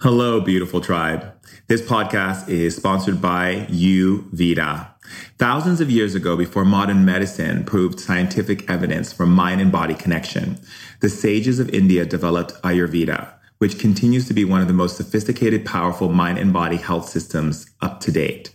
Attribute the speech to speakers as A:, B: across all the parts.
A: Hello, beautiful tribe. This podcast is sponsored by Youveda. Thousands of years ago, before modern medicine proved scientific evidence for mind and body connection, the sages of India developed Ayurveda, which continues to be one of the most sophisticated, powerful mind and body health systems up to date.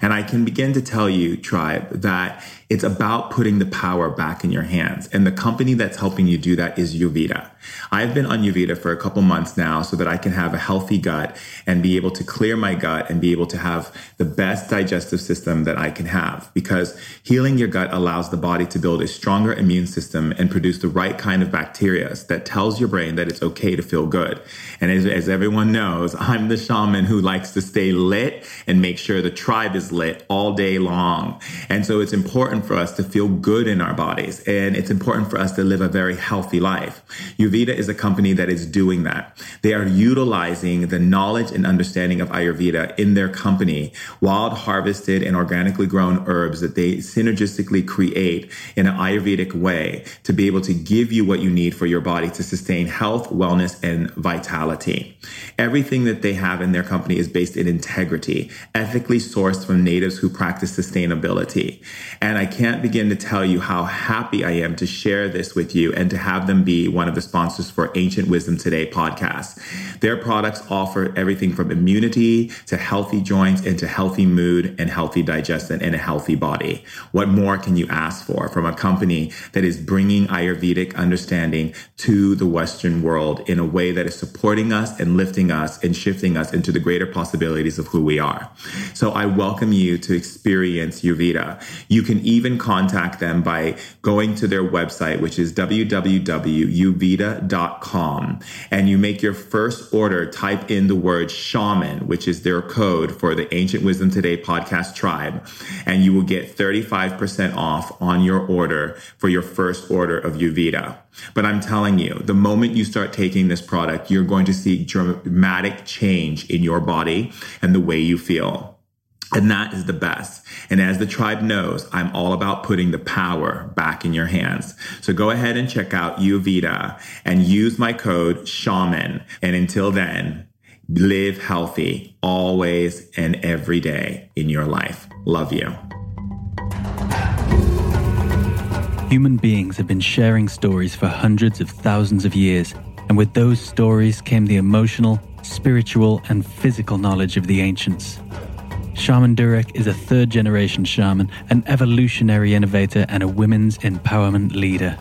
A: And I can begin to tell you, tribe, that it's about putting the power back in your hands. And the company that's helping you do that is Youveda. I've been on Youveda for a couple months now so that I can have a healthy gut and be able to clear my gut and be able to have the best digestive system that I can have. Because healing your gut allows the body to build a stronger immune system and produce the right kind of bacteria that tells your brain that it's okay to feel good. And as, as everyone knows, I'm the shaman who likes to stay lit and make sure the tribe is lit all day long. And so it's important important for us to feel good in our bodies and it's important for us to live a very healthy life. Youveda is a company that is doing that. They are utilizing the knowledge and understanding of Ayurveda in their company, wild harvested and organically grown herbs that they synergistically create in an Ayurvedic way to be able to give you what you need for your body to sustain health, wellness, and vitality. Everything that they have in their company is based in integrity, ethically sourced from natives who practice sustainability. And I can't begin to tell you how happy I am to share this with you and to have them be one of the sponsors for Ancient Wisdom Today podcast. Their products offer everything from immunity to healthy joints and to healthy mood and healthy digestion and a healthy body. What more can you ask for from a company that is bringing Ayurvedic understanding to the Western world in a way that is supporting us and lifting us and shifting us into the greater possibilities of who we are? So I welcome you to experience Youveda. You can even contact them by going to their website, which is www.youveda.com. And you make your first order, type in the word shaman, which is their code for the Ancient Wisdom Today podcast tribe. And you will get 35% off on your order for your first order of Youveda. But I'm telling you, the moment you start taking this product, you're going to see dramatic change in your body and the way you feel. And that is the best. And as the tribe knows, I'm all about putting the power back in your hands. So go ahead and check out Youveda and use my code shaman. And until then, live healthy always and every day in your life. Love you.
B: Human beings have been sharing stories for hundreds of thousands of years. And with those stories came the emotional, spiritual, and physical knowledge of the ancients. Shaman Durek is a third generation shaman, an evolutionary innovator, and a women's empowerment leader.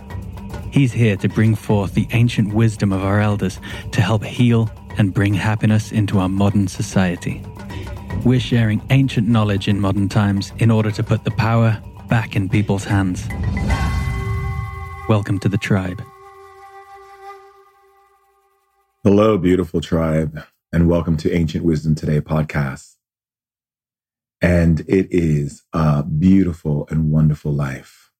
B: He's here to bring forth the ancient wisdom of our elders to help heal and bring happiness into our modern society. We're sharing ancient knowledge in modern times in order to put the power back in people's hands. Welcome to the tribe.
A: Hello, beautiful tribe, and welcome to Ancient Wisdom Today podcast. And it is a beautiful and wonderful life.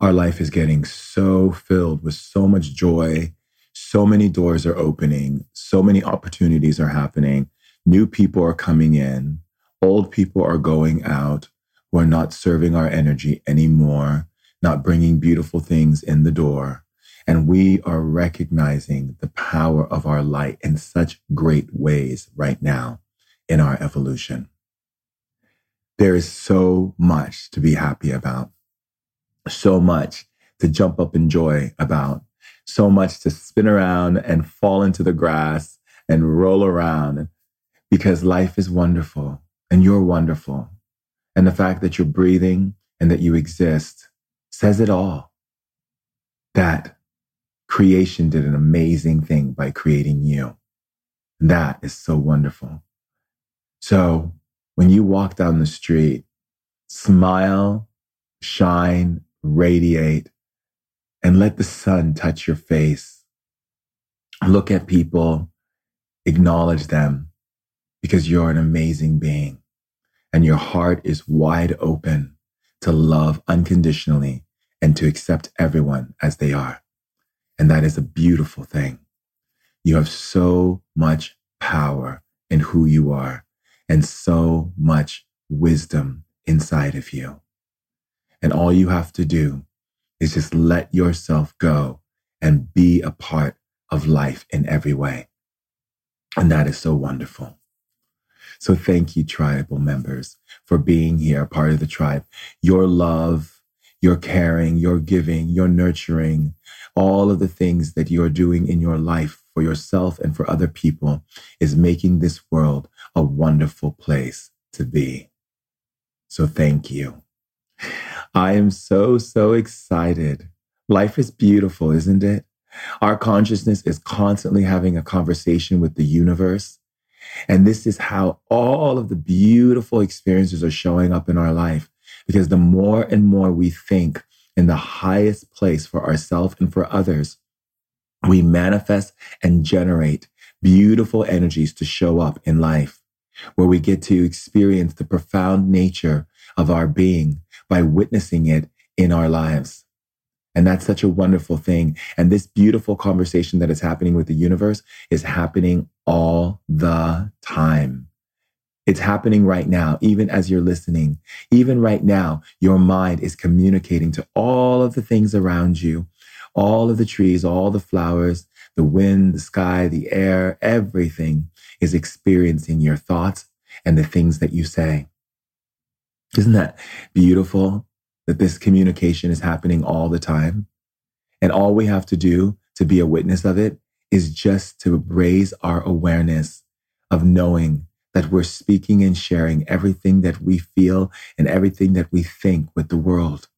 A: Our life is getting so filled with so much joy. So many doors are opening. So many opportunities are happening. New people are coming in. Old people are going out who are not serving our energy anymore, not bringing beautiful things in the door. And we are recognizing the power of our light in such great ways right now in our evolution. There is so much to be happy about, so much to jump up in joy about, so much to spin around and fall into the grass and roll around because life is wonderful and you're wonderful. And the fact that you're breathing and that you exist says it all. That creation did an amazing thing by creating you. That is so wonderful. So when you walk down the street, smile, shine, radiate, and let the sun touch your face. Look at people, acknowledge them because you're an amazing being and your heart is wide open to love unconditionally and to accept everyone as they are. And that is a beautiful thing. You have so much power in who you are and so much wisdom inside of you. And all you have to do is just let yourself go and be a part of life in every way. And that is so wonderful. So thank you, tribal members, for being here, part of the tribe. Your love, your caring, your giving, your nurturing, all of the things that you're doing in your life for yourself and for other people is making this world a wonderful place to be. So thank you. I am so, so excited. Life is beautiful, isn't it? Our consciousness is constantly having a conversation with the universe. And this is how all of the beautiful experiences are showing up in our life. Because the more and more we think in the highest place for ourselves and for others, we manifest and generate beautiful energies to show up in life, where we get to experience the profound nature of our being by witnessing it in our lives. And that's such a wonderful thing. And this beautiful conversation that is happening with the universe is happening all the time. It's happening right now, even as you're listening. Even right now, your mind is communicating to all of the things around you, all of the trees, all the flowers, the wind, the sky, the air, everything is experiencing your thoughts and the things that you say. Isn't that beautiful that this communication is happening all the time? And all we have to do to be a witness of it is just to raise our awareness of knowing that we're speaking and sharing everything that we feel and everything that we think with the world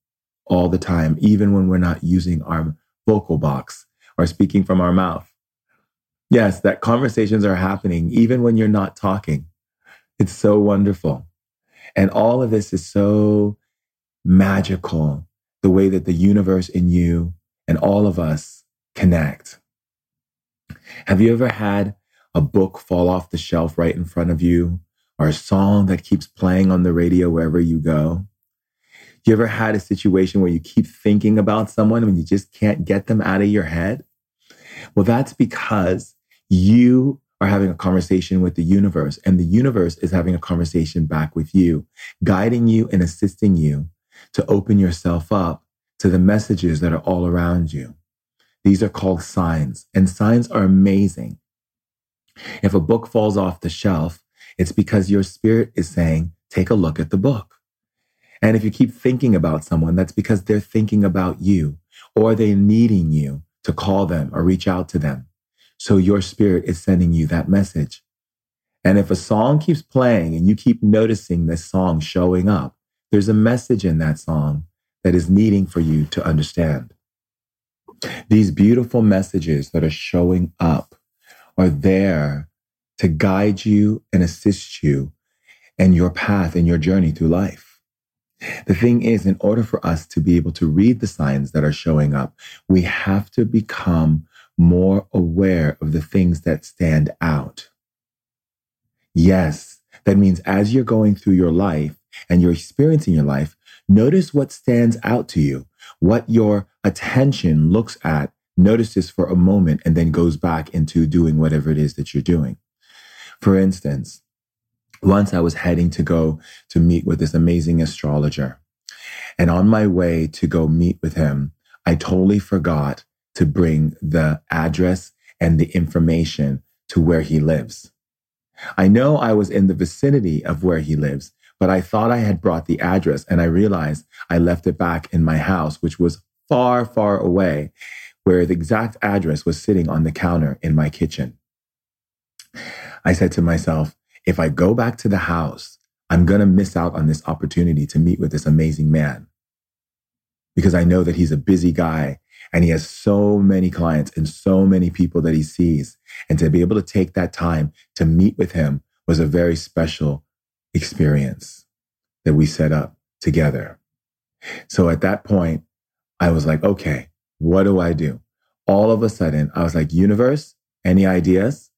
A: all the time, even when we're not using our vocal box or speaking from our mouth. Yes, that conversations are happening even when you're not talking. It's so wonderful. And all of this is so magical, the way that the universe and you and all of us connect. Have you ever had a book fall off the shelf right in front of you or a song that keeps playing on the radio wherever you go? You ever had a situation where you keep thinking about someone and you just can't get them out of your head? Well, that's because you are having a conversation with the universe and the universe is having a conversation back with you, guiding you and assisting you to open yourself up to the messages that are all around you. These are called signs and signs are amazing. If a book falls off the shelf, it's because your spirit is saying, take a look at the book. And if you keep thinking about someone, that's because they're thinking about you or they're needing you to call them or reach out to them. So your spirit is sending you that message. And if a song keeps playing and you keep noticing this song showing up, there's a message in that song that is needing for you to understand. These beautiful messages that are showing up are there to guide you and assist you in your path and your journey through life. The thing is, in order for us to be able to read the signs that are showing up, we have to become more aware of the things that stand out. Yes, that means as you're going through your life and you're experiencing your life, notice what stands out to you, what your attention looks at notices for a moment and then goes back into doing whatever it is that you're doing. For instance, once I was heading to go to meet with this amazing astrologer. And on my way to go meet with him, I totally forgot to bring the address and the information to where he lives. I know I was in the vicinity of where he lives, but I thought I had brought the address and I realized I left it back in my house, which was far, far away where the exact address was sitting on the counter in my kitchen. I said to myself, if I go back to the house, I'm going to miss out on this opportunity to meet with this amazing man because I know that he's a busy guy and he has so many clients and so many people that he sees. And to be able to take that time to meet with him was a very special experience that we set up together. So at that point, I was like, okay, what do I do? All of a sudden, I was like, universe, any ideas?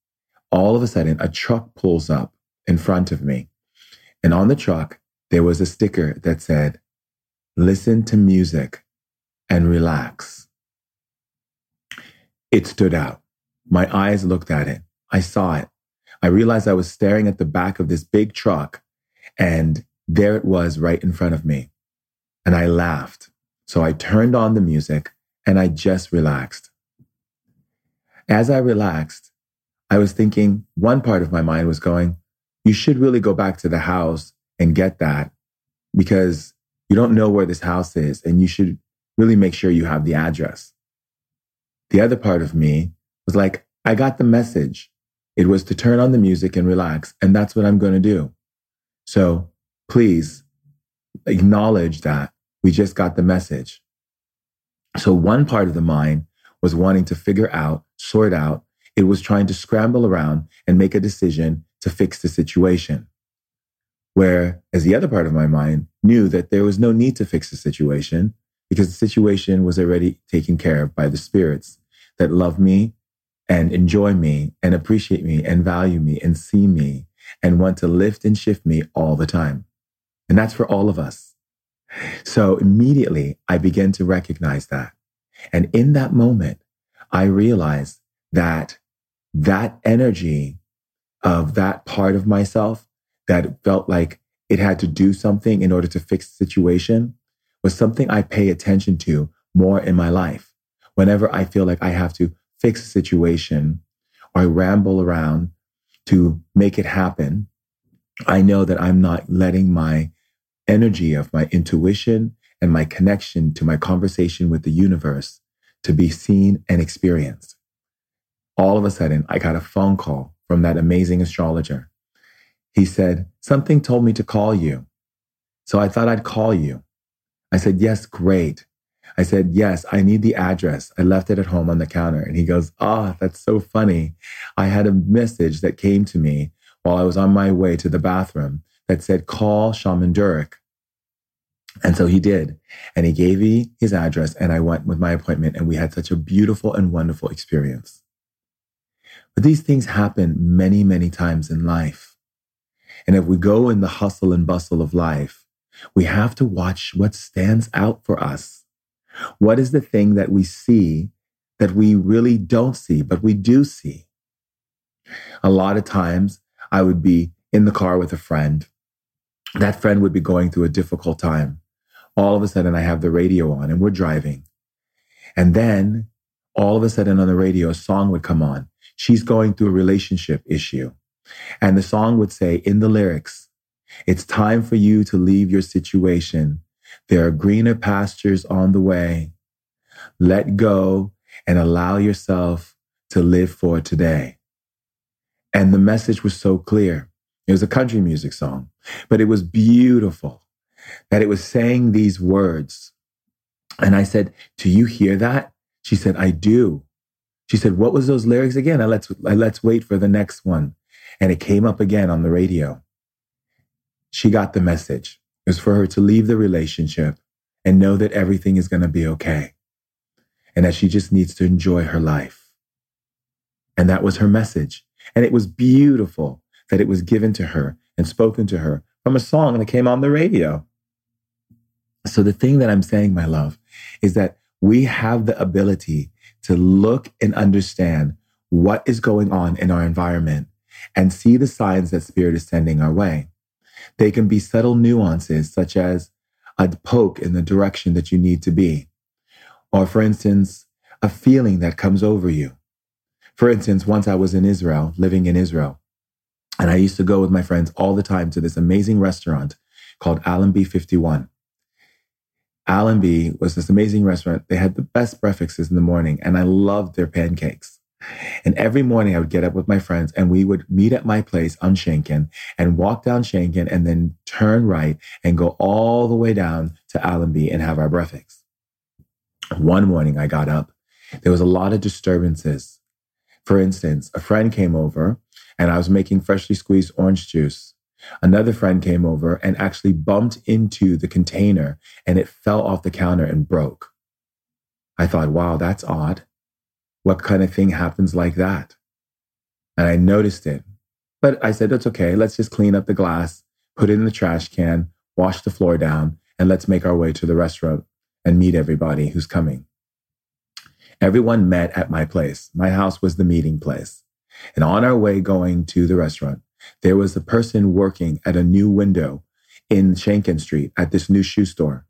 A: All of a sudden, a truck pulls up in front of me. And on the truck, there was a sticker that said, listen to music and relax. It stood out. My eyes looked at it. I saw it. I realized I was staring at the back of this big truck and there it was right in front of me. And I laughed. So I turned on the music and I just relaxed. As I relaxed, I was thinking, one part of my mind was going, you should really go back to the house and get that because you don't know where this house is and you should really make sure you have the address. The other part of me was like, I got the message. It was to turn on the music and relax. And that's what I'm going to do. So please acknowledge that we just got the message. So one part of the mind was wanting to figure out, sort out. It was trying to scramble around and make a decision to fix the situation. Whereas the other part of my mind knew that there was no need to fix the situation because the situation was already taken care of by the spirits that love me and enjoy me and appreciate me and value me and see me and want to lift and shift me all the time. And that's for all of us. So immediately I began to recognize that. And in that moment, I realized that that energy of that part of myself that felt like it had to do something in order to fix the situation was something I pay attention to more in my life. Whenever I feel like I have to fix a situation or I ramble around to make it happen, I know that I'm not letting my energy of my intuition and my connection to my conversation with the universe to be seen and experienced. All of a sudden, I got a phone call from that amazing astrologer. He said, Something told me to call you. So I thought I'd call you. I said, Yes, great. I said, Yes, I need the address. I left it at home on the counter. And he goes, Ah, oh, that's so funny. I had a message that came to me while I was on my way to the bathroom that said, Call Shaman Durek. And so he did. And he gave me his address and I went with my appointment and we had such a beautiful and wonderful experience. But these things happen many, many times in life. And if we go in the hustle and bustle of life, we have to watch what stands out for us. What is the thing that we see that we really don't see, but we do see? A lot of times I would be in the car with a friend. That friend would be going through a difficult time. All of a sudden, I have the radio on and we're driving. And then all of a sudden on the radio, a song would come on. She's going through a relationship issue. And the song would say in the lyrics, it's time for you to leave your situation. There are greener pastures on the way. Let go and allow yourself to live for today. And the message was so clear. It was a country music song, but it was beautiful that it was saying these words. And I said, Do you hear that? She said, I do. She said, What was those lyrics again? I let's, I let's wait for the next one. And it came up again on the radio. She got the message. It was for her to leave the relationship and know that everything is going to be okay and that she just needs to enjoy her life. And that was her message. And it was beautiful that it was given to her and spoken to her from a song that came on the radio. So the thing that I'm saying, my love, is that we have the ability to look and understand what is going on in our environment and see the signs that spirit is sending our way. They can be subtle nuances such as a poke in the direction that you need to be. Or for instance, a feeling that comes over you. For instance, once I was in Israel, living in Israel, and I used to go with my friends all the time to this amazing restaurant called Allenby 51. Allenby was this amazing restaurant. They had the best breakfasts in the morning, and I loved their pancakes. And every morning I would get up with my friends and we would meet at my place on Sheinkin and walk down Sheinkin and then turn right and go all the way down to Allenby and have our breakfast. One morning I got up. There was a lot of disturbances. For instance, a friend came over and I was making freshly squeezed orange juice Another friend came over and actually bumped into the container and it fell off the counter and broke. I thought, wow, that's odd. What kind of thing happens like that? And I noticed it. But I said, that's okay. Let's just clean up the glass, put it in the trash can, wash the floor down, and let's make our way to the restaurant and meet everybody who's coming. Everyone met at my place. My house was the meeting place. And on our way going to the restaurant, there was a person working at a new window in Sheinkin Street at this new shoe store.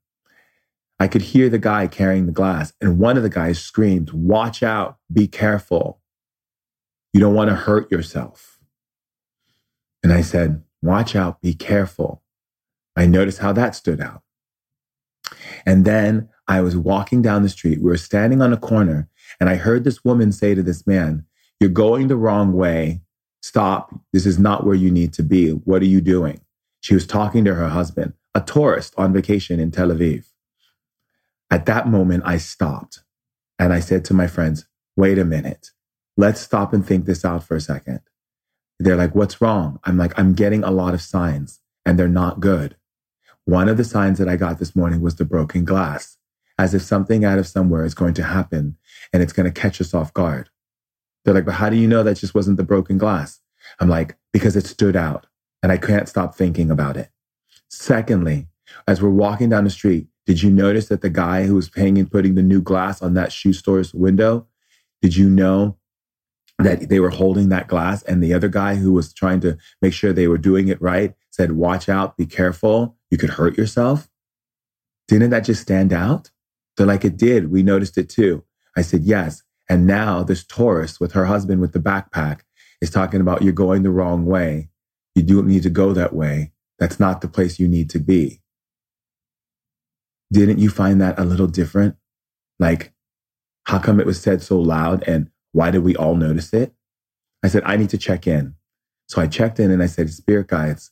A: I could hear the guy carrying the glass, and one of the guys screamed, Watch out, be careful. You don't want to hurt yourself. And I said, Watch out, be careful. I noticed how that stood out. And then I was walking down the street. We were standing on a corner, and I heard this woman say to this man, You're going the wrong way. Stop. This is not where you need to be. What are you doing? She was talking to her husband, a tourist on vacation in Tel Aviv. At that moment, I stopped and I said to my friends, Wait a minute. Let's stop and think this out for a second. They're like, What's wrong? I'm like, I'm getting a lot of signs and they're not good. One of the signs that I got this morning was the broken glass, as if something out of somewhere is going to happen and it's going to catch us off guard. They're like, But how do you know that just wasn't the broken glass? I'm like, Because it stood out and I can't stop thinking about it. Secondly, as we're walking down the street, did you notice that the guy who was paying and putting the new glass on that shoe store's window, did you know that they were holding that glass and the other guy who was trying to make sure they were doing it right said, watch out, be careful, you could hurt yourself? Didn't that just stand out? They're like, it did. We noticed it too. I said, yes. And now this tourist with her husband with the backpack is talking about you're going the wrong way. You don't need to go that way. That's not the place you need to be. Didn't you find that a little different? Like, how come it was said so loud and why did we all notice it? I said, I need to check in. So I checked in and I said, Spirit guides,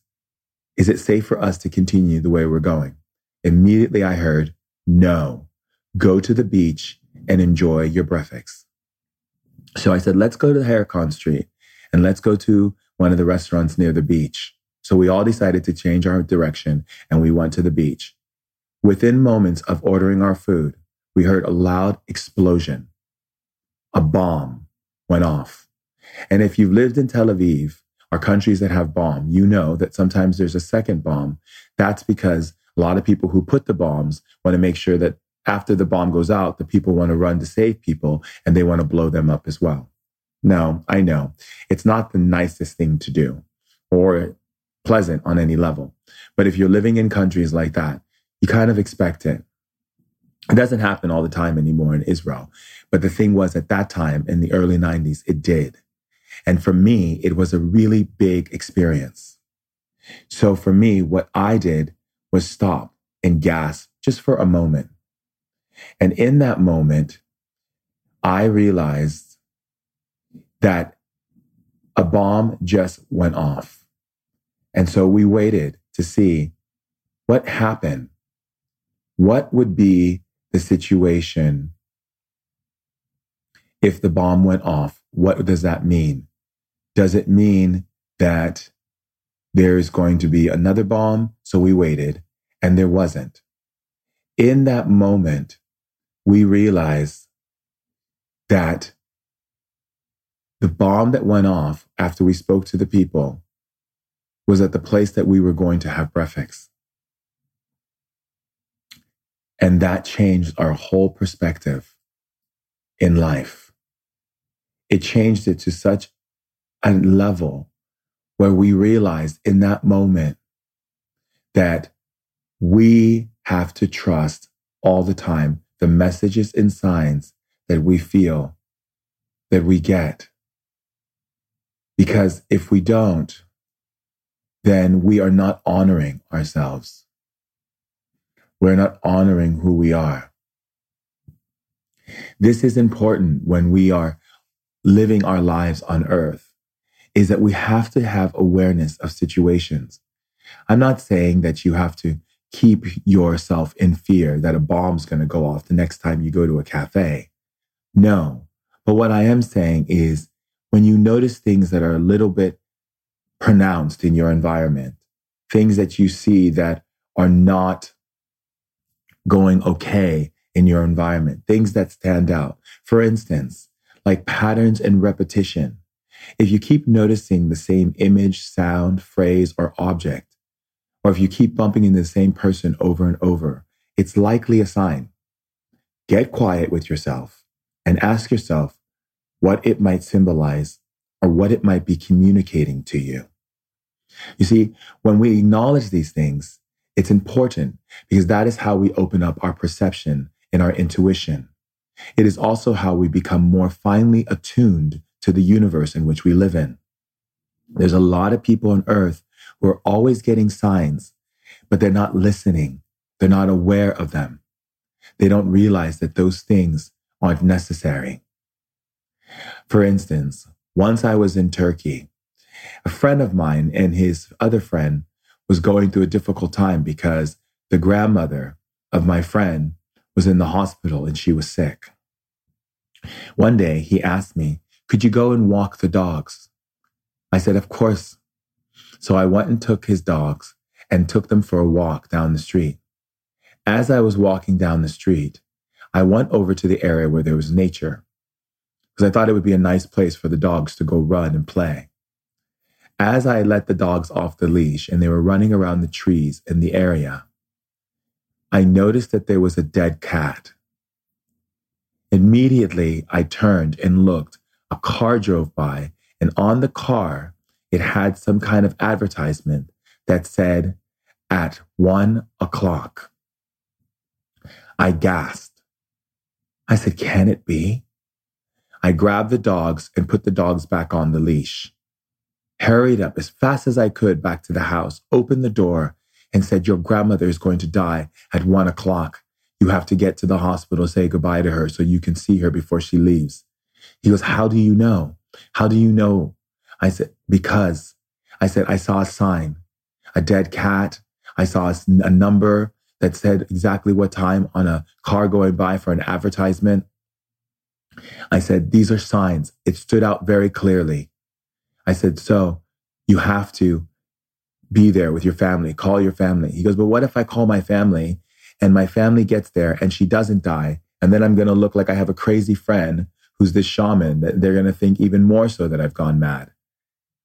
A: is it safe for us to continue the way we're going? Immediately I heard, no, go to the beach and enjoy your breakfast. So I said, let's go to the HaYarkon Street and let's go to one of the restaurants near the beach. So we all decided to change our direction and we went to the beach. Within moments of ordering our food, we heard a loud explosion. A bomb went off. And if you've lived in Tel Aviv or countries that have bomb, you know that sometimes there's a second bomb. That's because a lot of people who put the bombs want to make sure that after the bomb goes out, the people want to run to save people and they want to blow them up as well. No, I know it's not the nicest thing to do or pleasant on any level. But if you're living in countries like that, you kind of expect it. It doesn't happen all the time anymore in Israel. But the thing was, at that time in the early 90s, it did. And for me, it was a really big experience. So for me, what I did was stop and gasp just for a moment. And in that moment, I realized that a bomb just went off. And so we waited to see what happened what would be the situation if the bomb went off? What does that mean? Does it mean that there is going to be another bomb? So we waited and there wasn't. In that moment, we realized that the bomb that went off after we spoke to the people was at the place that we were going to have breakfast. And that changed our whole perspective in life. It changed it to such a level where we realized in that moment that we have to trust all the time the messages and signs that we feel that we get. Because if we don't, then we are not honoring ourselves we're not honoring who we are. This is important when we are living our lives on earth is that we have to have awareness of situations. I'm not saying that you have to keep yourself in fear that a bomb's going to go off the next time you go to a cafe. No. But what I am saying is when you notice things that are a little bit pronounced in your environment, things that you see that are not going okay in your environment, things that stand out. For instance, like patterns and repetition. If you keep noticing the same image, sound, phrase, or object, or if you keep bumping into the same person over and over, it's likely a sign. Get quiet with yourself and ask yourself what it might symbolize or what it might be communicating to you. You see, when we acknowledge these things, it's important because that is how we open up our perception and our intuition. It is also how we become more finely attuned to the universe in which we live in. There's a lot of people on earth who are always getting signs, but they're not listening. They're not aware of them. They don't realize that those things aren't necessary. For instance, once I was in Turkey, a friend of mine and his other friend was going through a difficult time because the grandmother of my friend was in the hospital and she was sick. One day he asked me, Could you go and walk the dogs? I said, Of course. So I went and took his dogs and took them for a walk down the street. As I was walking down the street, I went over to the area where there was nature because I thought it would be a nice place for the dogs to go run and play. As I let the dogs off the leash and they were running around the trees in the area, I noticed that there was a dead cat. Immediately, I turned and looked. A car drove by, and on the car, it had some kind of advertisement that said, at one o'clock. I gasped. I said, Can it be? I grabbed the dogs and put the dogs back on the leash hurried up as fast as I could back to the house, opened the door, and said, Your grandmother is going to die at one o'clock. You have to get to the hospital, say goodbye to her so you can see her before she leaves. He goes, How do you know? How do you know? I said, Because I said, I saw a sign, a dead cat. I saw a, a number that said exactly what time on a car going by for an advertisement. I said, These are signs. It stood out very clearly. I said, so you have to be there with your family, call your family. He goes, but what if I call my family and my family gets there and she doesn't die? And then I'm going to look like I have a crazy friend who's this shaman that they're going to think even more so that I've gone mad.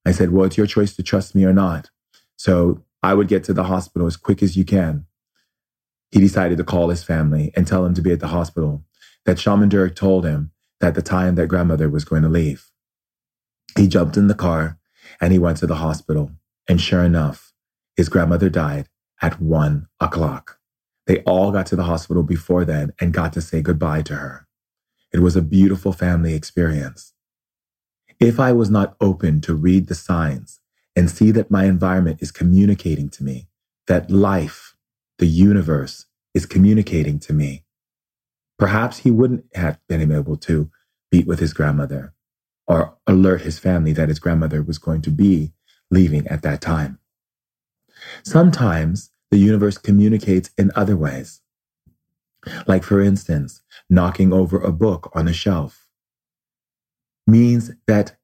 A: I said, well, it's your choice to trust me or not. So I would get to the hospital as quick as you can. He decided to call his family and tell them to be at the hospital. That Shaman Durek told him that the time that grandmother was going to leave. He jumped in the car and he went to the hospital. And sure enough, his grandmother died at one o'clock. They all got to the hospital before then and got to say goodbye to her. It was a beautiful family experience. If I was not open to read the signs and see that my environment is communicating to me, that life, the universe, is communicating to me, perhaps he wouldn't have been able to meet with his grandmother or alert his family that his grandmother was going to be leaving at that time. Sometimes the universe communicates in other ways. Like, for instance, knocking over a book on a shelf means that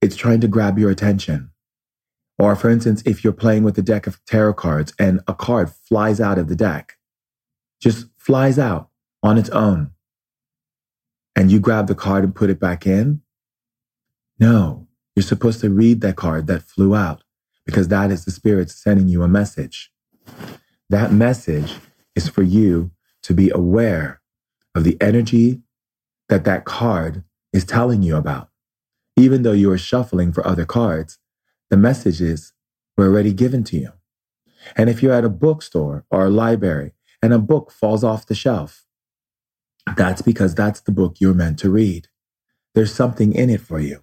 A: it's trying to grab your attention. Or, for instance, if you're playing with a deck of tarot cards and a card flies out of the deck, just flies out on its own, and you grab the card and put it back in, no, you're supposed to read that card that flew out because that is the spirit sending you a message. That message is for you to be aware of the energy that that card is telling you about. Even though you are shuffling for other cards, the messages were already given to you. And if you're at a bookstore or a library and a book falls off the shelf, that's because that's the book you're meant to read. There's something in it for you.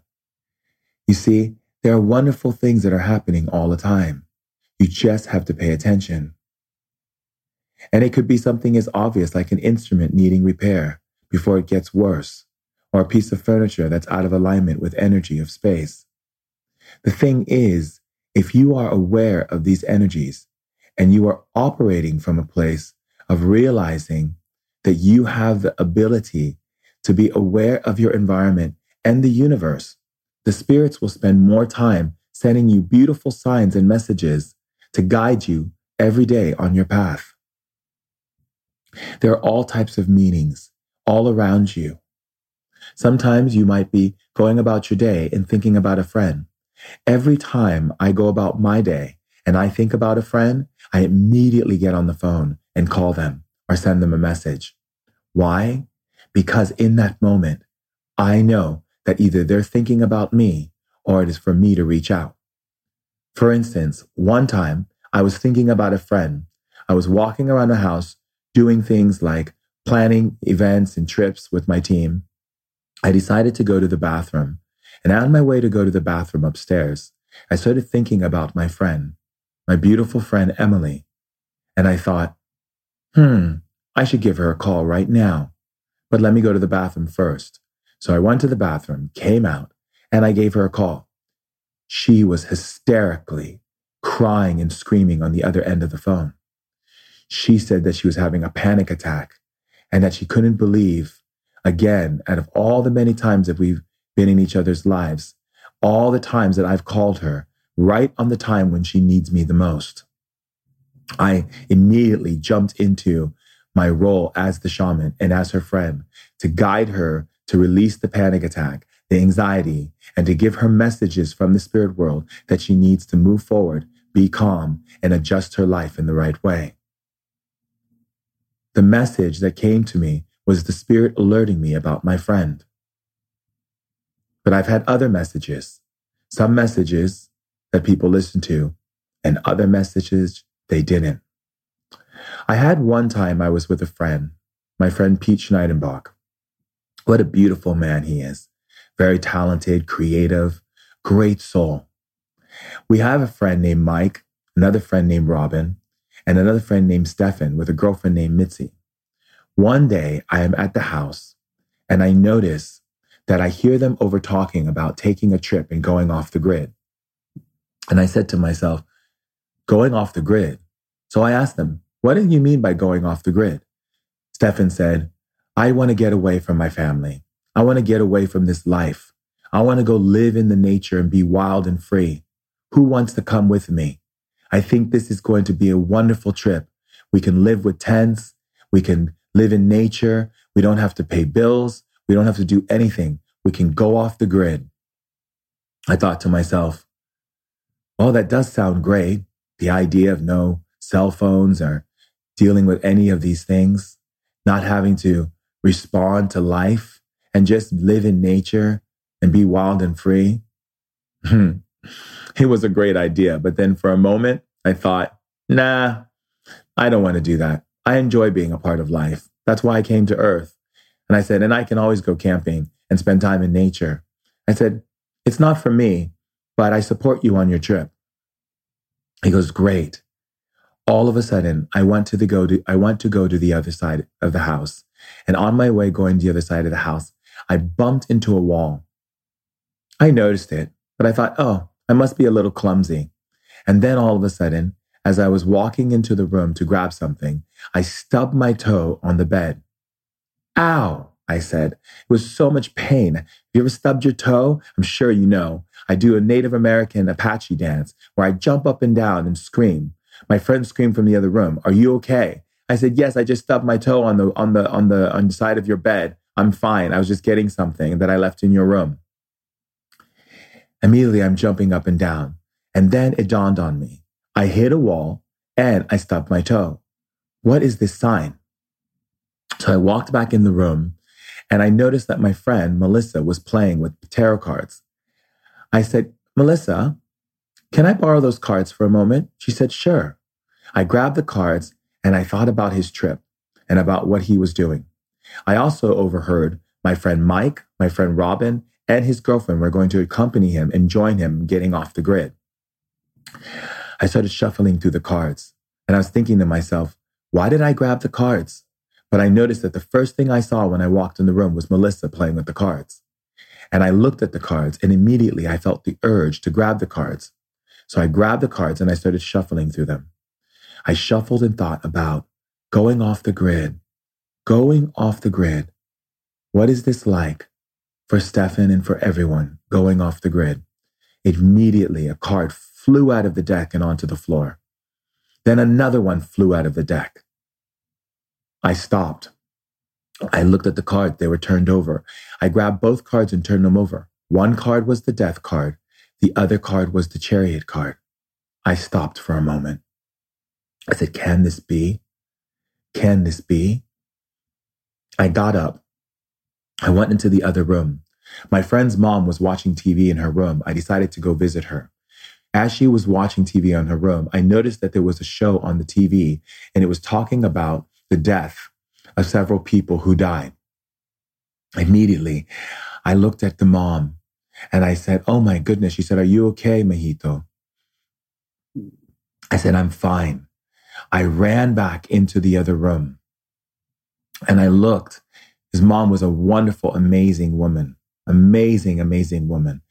A: You see, there are wonderful things that are happening all the time. You just have to pay attention. And it could be something as obvious like an instrument needing repair before it gets worse, or a piece of furniture that's out of alignment with energy of space. The thing is, if you are aware of these energies and you are operating from a place of realizing that you have the ability to be aware of your environment and the universe, the spirits will spend more time sending you beautiful signs and messages to guide you every day on your path. There are all types of meanings all around you. Sometimes you might be going about your day and thinking about a friend. Every time I go about my day and I think about a friend, I immediately get on the phone and call them or send them a message. Why? Because in that moment, I know that either they're thinking about me or it is for me to reach out. For instance, one time I was thinking about a friend. I was walking around the house doing things like planning events and trips with my team. I decided to go to the bathroom And on my way to go to the bathroom upstairs, I started thinking about my friend, my beautiful friend Emily. And I thought, hmm, I should give her a call right now. But let me go to the bathroom first. So I went to the bathroom, came out, and I gave her a call. She was hysterically crying and screaming on the other end of the phone. She said that she was having a panic attack and that she couldn't believe, again, out of all the many times that we've been in each other's lives, all the times that I've called her right on the time when she needs me the most. I immediately jumped into my role as the shaman and as her friend to guide her to release the panic attack, the anxiety, and to give her messages from the spirit world that she needs to move forward, be calm, and adjust her life in the right way. The message that came to me was the spirit alerting me about my friend. But I've had other messages, some messages that people listened to, and other messages they didn't. I had one time I was with a friend, my friend Pete Schneidenbach. What a beautiful man he is. Very talented, creative, great soul. We have a friend named Mike, another friend named Robin, and another friend named Stefan with a girlfriend named Mitzi. One day I am at the house and I notice that I hear them over talking about taking a trip and going off the grid. And I said to myself, going off the grid. So I asked them, what do you mean by going off the grid? Stefan said, I want to get away from my family. I want to get away from this life. I want to go live in the nature and be wild and free. Who wants to come with me? I think this is going to be a wonderful trip. We can live with tents. We can live in nature. We don't have to pay bills. We don't have to do anything. We can go off the grid. I thought to myself, well, that does sound great. The idea of no cell phones or dealing with any of these things, not having to respond to life and just live in nature and be wild and free. Hmm. it was a great idea. But then for a moment, I thought, nah, I don't want to do that. I enjoy being a part of life. That's why I came to Earth. And I said, and I can always go camping and spend time in nature. I said, it's not for me, but I support you on your trip. He goes, great. All of a sudden, I want to the go to, I want to go to the other side of the house. And on my way going to the other side of the house, I bumped into a wall. I noticed it, but I thought, oh, I must be a little clumsy. And then all of a sudden, as I was walking into the room to grab something, I stubbed my toe on the bed. Ow, I said. It was so much pain. Have you ever stubbed your toe? I'm sure you know. I do a Native American Apache dance where I jump up and down and scream. My friend screamed from the other room, Are you okay? I said, Yes, I just stubbed my toe on the on the on the on the side of your bed. I'm fine. I was just getting something that I left in your room. Immediately I'm jumping up and down. And then it dawned on me. I hit a wall and I stubbed my toe. What is this sign? So I walked back in the room and I noticed that my friend Melissa was playing with tarot cards. I said, Melissa, can I borrow those cards for a moment? She said, Sure. I grabbed the cards and I thought about his trip and about what he was doing. I also overheard my friend Mike, my friend Robin, and his girlfriend were going to accompany him and join him getting off the grid. I started shuffling through the cards and I was thinking to myself, why did I grab the cards? But I noticed that the first thing I saw when I walked in the room was Melissa playing with the cards. And I looked at the cards and immediately I felt the urge to grab the cards. So I grabbed the cards and I started shuffling through them. I shuffled and thought about going off the grid, going off the grid. What is this like for Stefan and for everyone going off the grid? Immediately, a card flew out of the deck and onto the floor. Then another one flew out of the deck. I stopped. I looked at the cards. They were turned over. I grabbed both cards and turned them over. One card was the death card. The other card was the chariot card. I stopped for a moment. I said, Can this be? Can this be? I got up. I went into the other room. My friend's mom was watching TV in her room. I decided to go visit her. As she was watching TV on her room, I noticed that there was a show on the TV and it was talking about the death of several people who died. Immediately, I looked at the mom And I said, Oh my goodness. She said, Are you okay, Mahito? I said, I'm fine. I ran back into the other room and I looked. His mom was a wonderful, amazing woman. Amazing, amazing woman.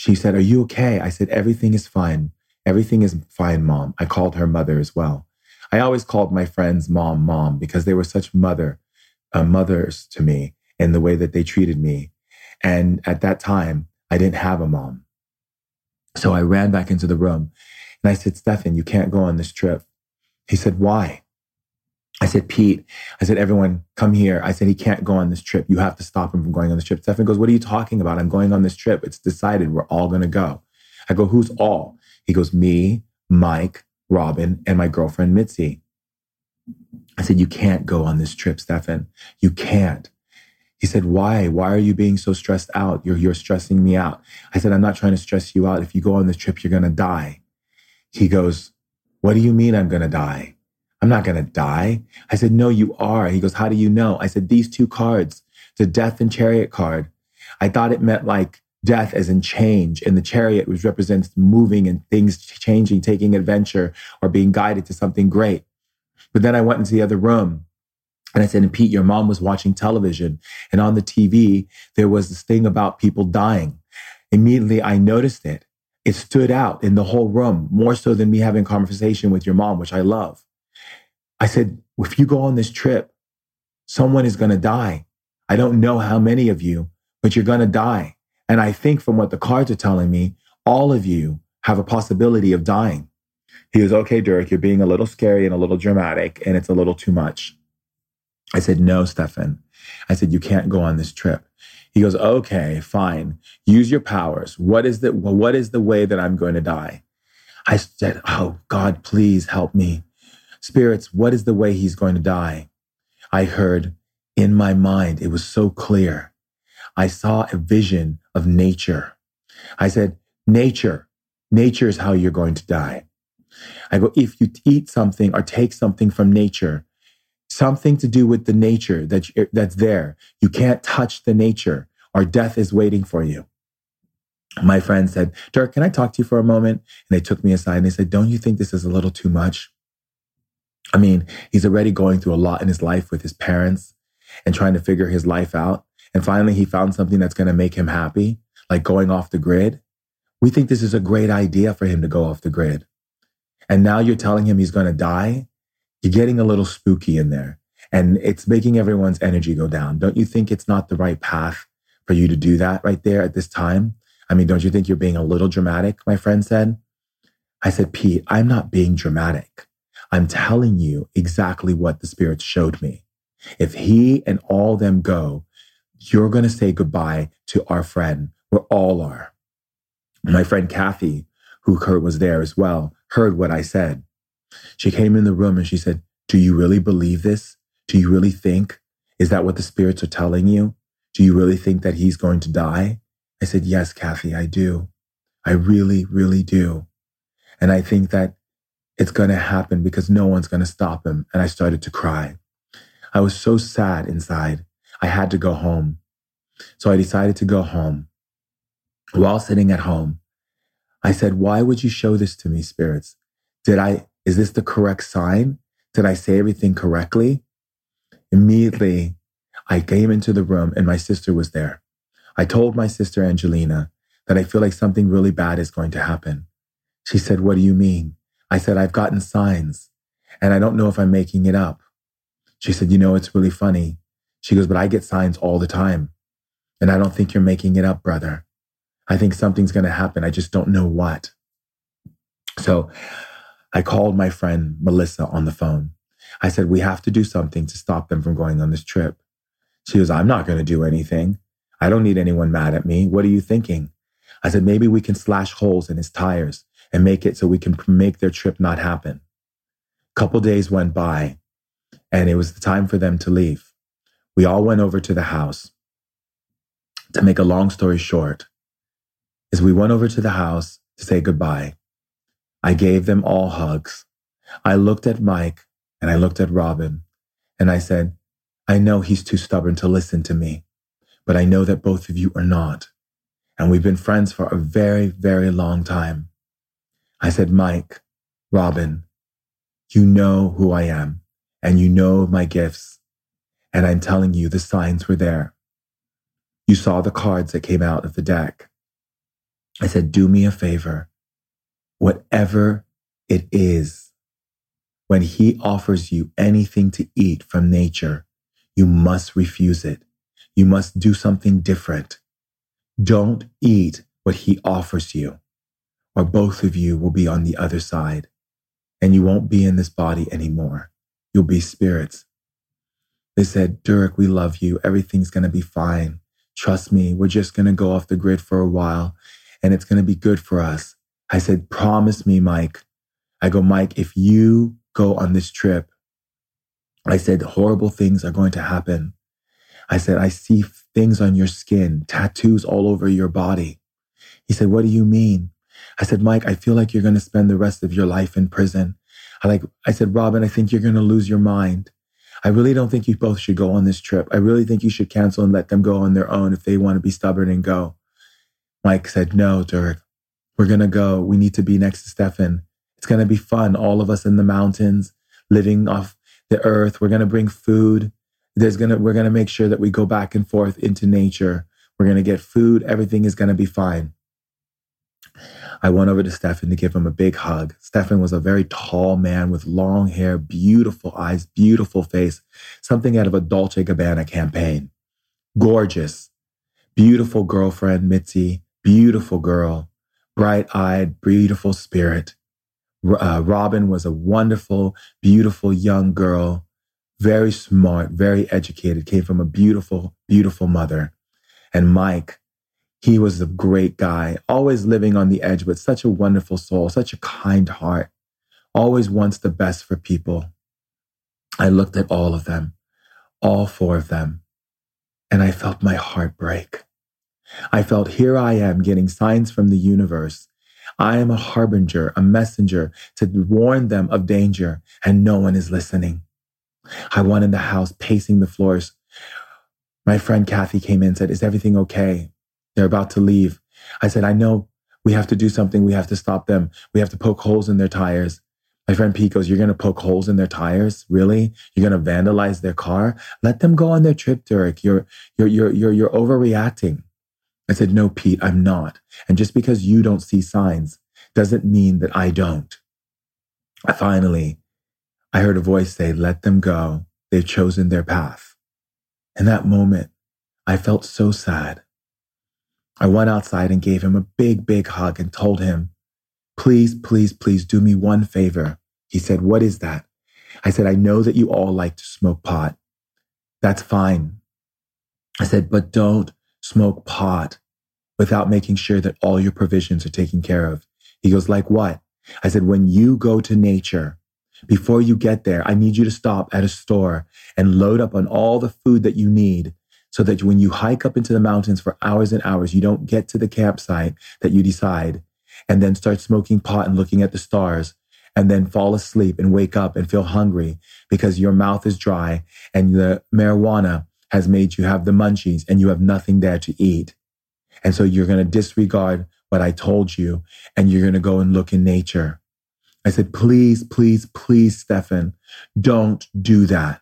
A: She said, Are you okay? I said, Everything is fine. Everything is fine, mom. I called her mother as well. I always called my friends mom, mom, because they were such mother, uh, mothers to me in the way that they treated me. And at that time, I didn't have a mom. So I ran back into the room and I said, Stefan, you can't go on this trip. He said, why? I said, Pete, I said, everyone come here. I said, he can't go on this trip. You have to stop him from going on this trip. Stefan goes, what are you talking about? I'm going on this trip. It's decided. We're all going to go. I go, who's all? He goes, me, Mike, Robin, and my girlfriend, Mitzi. I said, you can't go on this trip, Stefan. You can't. He said, why? Why are you being so stressed out? You're, you're stressing me out. I said, I'm not trying to stress you out. If you go on this trip, you're going to die. He goes, what do you mean I'm going to die? I'm not going to die. I said, no, you are. He goes, how do you know? I said, these two cards, the death and chariot card. I thought it meant like death as in change. And the chariot which represents moving and things changing, taking adventure or being guided to something great. But then I went into the other room and I said, and Pete, your mom was watching television and on the TV, there was this thing about people dying. Immediately I noticed it. It stood out in the whole room more so than me having conversation with your mom, which I love. I said, if you go on this trip, someone is going to die. I don't know how many of you, but you're going to die. And I think from what the cards are telling me, all of you have a possibility of dying. He was, okay, Dirk, you're being a little scary and a little dramatic, and it's a little too much. I said, no, Stefan. I said, you can't go on this trip. He goes, okay, fine. Use your powers. What is the, what is the way that I'm going to die? I said, oh, God, please help me. Spirits, what is the way he's going to die? I heard in my mind, it was so clear. I saw a vision of nature. I said, nature, nature is how you're going to die. I go, if you eat something or take something from nature, something to do with the nature that that's there, you can't touch the nature or death is waiting for you. My friend said, Dirk, can I talk to you for a moment? And they took me aside and they said, don't you think this is a little too much? I mean, he's already going through a lot in his life with his parents and trying to figure his life out. And finally, he found something that's going to make him happy, like going off the grid. We think this is a great idea for him to go off the grid. And now you're telling him he's going to die. You're getting a little spooky in there and it's making everyone's energy go down. Don't you think it's not the right path for you to do that right there at this time? I mean, don't you think you're being a little dramatic? My friend said. I said, Pete, I'm not being dramatic. I'm telling you exactly what the Spirit showed me. If he and all them go, you're going to say goodbye to our friend. We all are. My friend Kathy, who Kurt was there as well, heard what I said. She came in the room and she said, Do you really believe this? Do you really think? Is that what the spirits are telling you? Do you really think that he's going to die? I said, Yes, Kathy, I do. I really, really do. And I think that it's going to happen because no one's going to stop him. And I started to cry. I was so sad inside. I had to go home. So I decided to go home. While sitting at home, I said, Why would you show this to me, spirits? Did I, is this the correct sign? Did I say everything correctly? Immediately, I came into the room and my sister was there. I told my sister Angelina that I feel like something really bad is going to happen. She said, What do you mean? I said, I've gotten signs and I don't know if I'm making it up. She said, You know, it's really funny. She goes, But I get signs all the time. And I don't think you're making it up, brother. I think something's going to happen. I just don't know what. So I called my friend Melissa on the phone. I said, We have to do something to stop them from going on this trip. She goes, I'm not going to do anything. I don't need anyone mad at me. What are you thinking? I said, Maybe we can slash holes in his tires and make it so we can make their trip not happen. A couple days went by and it was the time for them to leave. We all went over to the house. To make a long story short, as we went over to the house to say goodbye, I gave them all hugs. I looked at Mike and I looked at Robin and I said, I know he's too stubborn to listen to me, but I know that both of you are not. And we've been friends for a very, very long time. I said, Mike, Robin, you know who I am and you know my gifts. And I'm telling you, the signs were there. You saw the cards that came out of the deck. I said, do me a favor. Whatever it is, when he offers you anything to eat from nature, you must refuse it. You must do something different. Don't eat what he offers you, or both of you will be on the other side and you won't be in this body anymore. You'll be spirits. They said, Durek, we love you. Everything's going to be fine. Trust me. We're just going to go off the grid for a while and it's going to be good for us. I said, promise me, Mike. I go, Mike, if you go on this trip, I said, horrible things are going to happen. I said, I see things on your skin, tattoos all over your body. He said, what do you mean? I said, Mike, I feel like you're going to spend the rest of your life in prison. I like, I said, Robin, I think you're going to lose your mind. I really don't think you both should go on this trip. I really think you should cancel and let them go on their own if they want to be stubborn and go. Mike said, no, Dirk, we're going to go. We need to be next to Stefan. It's going to be fun. All of us in the mountains, living off the earth. We're going to bring food. There's going to, we're going to make sure that we go back and forth into nature. We're going to get food. Everything is going to be fine. I went over to Stefan to give him a big hug. Stefan was a very tall man with long hair, beautiful eyes, beautiful face, something out of a Dolce Gabbana campaign. Gorgeous. Beautiful girlfriend, Mitzi. Beautiful girl. Bright eyed, beautiful spirit. Uh, Robin was a wonderful, beautiful young girl. Very smart, very educated, came from a beautiful, beautiful mother. And Mike, he was a great guy, always living on the edge, but such a wonderful soul, such a kind heart, always wants the best for people. I looked at all of them, all four of them, and I felt my heart break. I felt here I am getting signs from the universe. I am a harbinger, a messenger to warn them of danger, and no one is listening. I went in the house, pacing the floors. My friend Kathy came in and said, Is everything okay? They're about to leave. I said, I know we have to do something. We have to stop them. We have to poke holes in their tires. My friend Pete goes, You're going to poke holes in their tires? Really? You're going to vandalize their car? Let them go on their trip, Durek. You're, you're, you're, you're, you're overreacting. I said, No, Pete, I'm not. And just because you don't see signs doesn't mean that I don't. Finally, I heard a voice say, Let them go. They've chosen their path. In that moment, I felt so sad. I went outside and gave him a big, big hug and told him, please, please, please do me one favor. He said, what is that? I said, I know that you all like to smoke pot. That's fine. I said, but don't smoke pot without making sure that all your provisions are taken care of. He goes, like what? I said, when you go to nature, before you get there, I need you to stop at a store and load up on all the food that you need so that when you hike up into the mountains for hours and hours, you don't get to the campsite that you decide and then start smoking pot and looking at the stars and then fall asleep and wake up and feel hungry because your mouth is dry and the marijuana has made you have the munchies and you have nothing there to eat. And so you're going to disregard what I told you and you're going to go and look in nature. I said, please, please, please, Stefan, don't do that.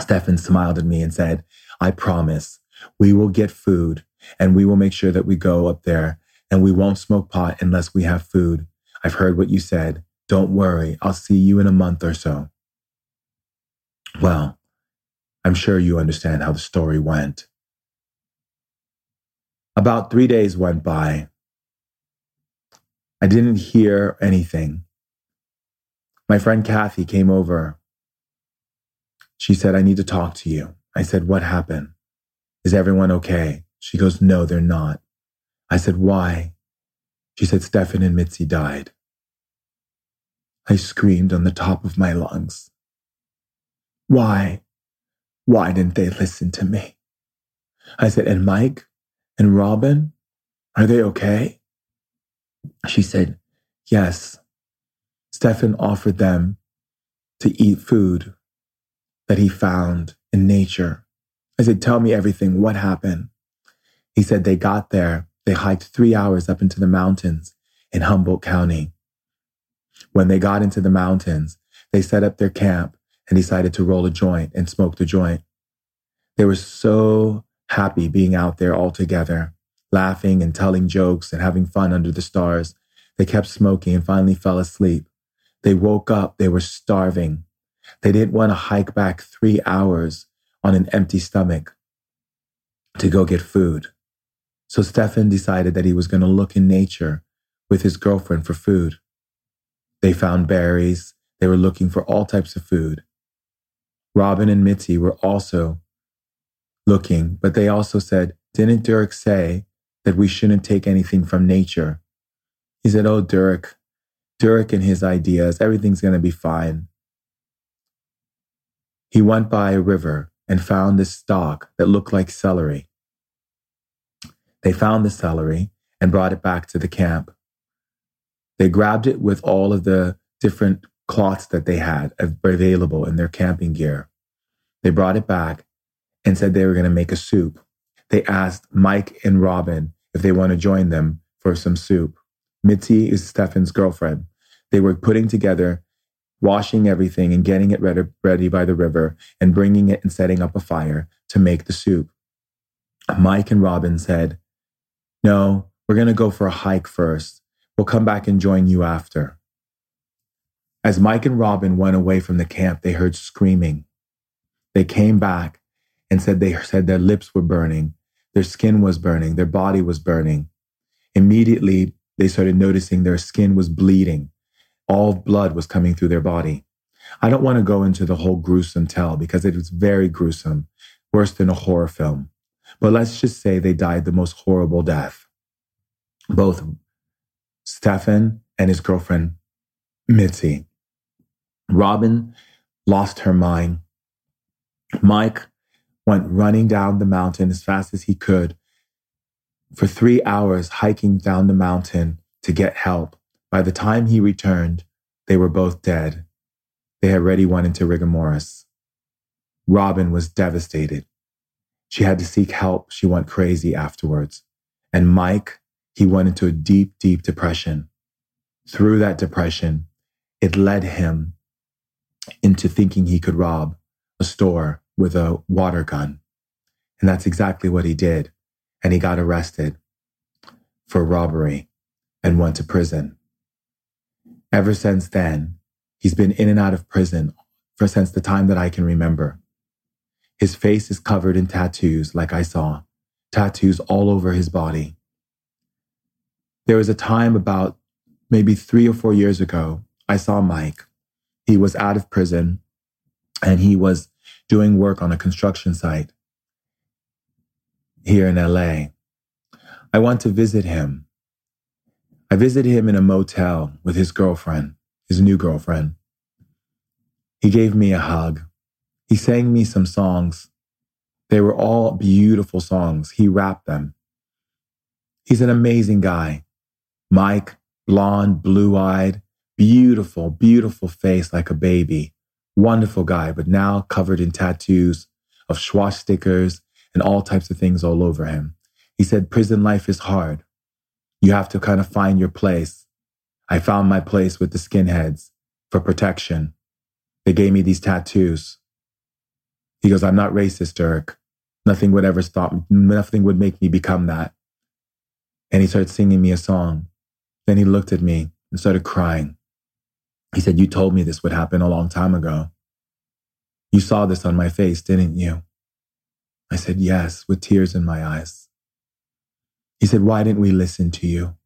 A: Stefan smiled at me and said, I promise we will get food and we will make sure that we go up there and we won't smoke pot unless we have food. I've heard what you said. Don't worry. I'll see you in a month or so. Well, I'm sure you understand how the story went. About three days went by. I didn't hear anything. My friend Kathy came over. She said, I need to talk to you. I said, What happened? Is everyone okay? She goes, No, they're not. I said, Why? She said, Stefan and Mitzi died. I screamed on the top of my lungs. Why? Why didn't they listen to me? I said, And Mike and Robin, are they okay? She said, Yes. Stefan offered them to eat food that he found in nature. I said, Tell me everything. What happened? He said, They got there. they hiked three hours up into the mountains in Humboldt County. When they got into the mountains, they set up their camp and decided to roll a joint and smoke the joint. They were so happy being out there all together, laughing and telling jokes and having fun under the stars. They kept smoking and finally fell asleep. They woke up, they were starving. They didn't want to hike back three hours on an empty stomach to go get food. So Stefan decided that he was going to look in nature with his girlfriend for food. They found berries. They were looking for all types of food. Robin and Mitzi were also looking, but they also said, Didn't Dirk say that we shouldn't take anything from nature? He said, Oh, Dirk, Dirk and his ideas, everything's going to be fine. He went by a river and found this stalk that looked like celery. They found the celery and brought it back to the camp. They grabbed it with all of the different cloths that they had available in their camping gear. They brought it back and said they were going to make a soup. They asked Mike and Robin if they want to join them for some soup. Mitzi is Stefan's girlfriend. They were putting together, washing everything and getting it ready, by the river and bringing it and setting up a fire to make the soup. Mike and Robin said, No, we're going to go for a hike first. We'll come back and join you after. As Mike and Robin went away from the camp, they heard screaming. They came back and said they said their lips were burning, their skin was burning, their body was burning. Immediately, they started noticing their skin was bleeding. All blood was coming through their body. I don't want to go into the whole gruesome tell because it was very gruesome, worse than a horror film. But let's just say they died the most horrible death. Both Stefan and his girlfriend, Mitzi. Robin lost her mind. Mike went running down the mountain as fast as he could for three hours, hiking down the mountain to get help. By the time he returned, they were both dead. They had already went into rigor mortis. Robin was devastated. She had to seek help. She went crazy afterwards. And Mike, he went into a deep, deep depression. Through that depression, it led him into thinking he could rob a store with a water gun. And that's exactly what he did. And he got arrested for robbery and went to prison. Ever since then, he's been in and out of prison for since the time that I can remember. His face is covered in tattoos, like I saw, tattoos all over his body. There was a time about maybe three or four years ago, I saw Mike. He was out of prison and he was doing work on a construction site here in LA. I went to visit him. I visited him in a motel with his girlfriend, his new girlfriend. He gave me a hug. He sang me some songs. They were all beautiful songs. He rapped them. He's an amazing guy. Mike, blonde, blue eyed, beautiful, beautiful face like a baby. Wonderful guy, but now covered in tattoos of stickers and all types of things all over him. He said, prison life is hard. You have to kind of find your place. I found my place with the skinheads for protection. They gave me these tattoos. He goes, I'm not racist, Dirk. Nothing would ever stop me. Nothing would make me become that. And he started singing me a song. Then he looked at me and started crying. He said, You told me this would happen a long time ago. You saw this on my face, didn't you? I said, Yes, with tears in my eyes. He said, Why didn't we listen to you?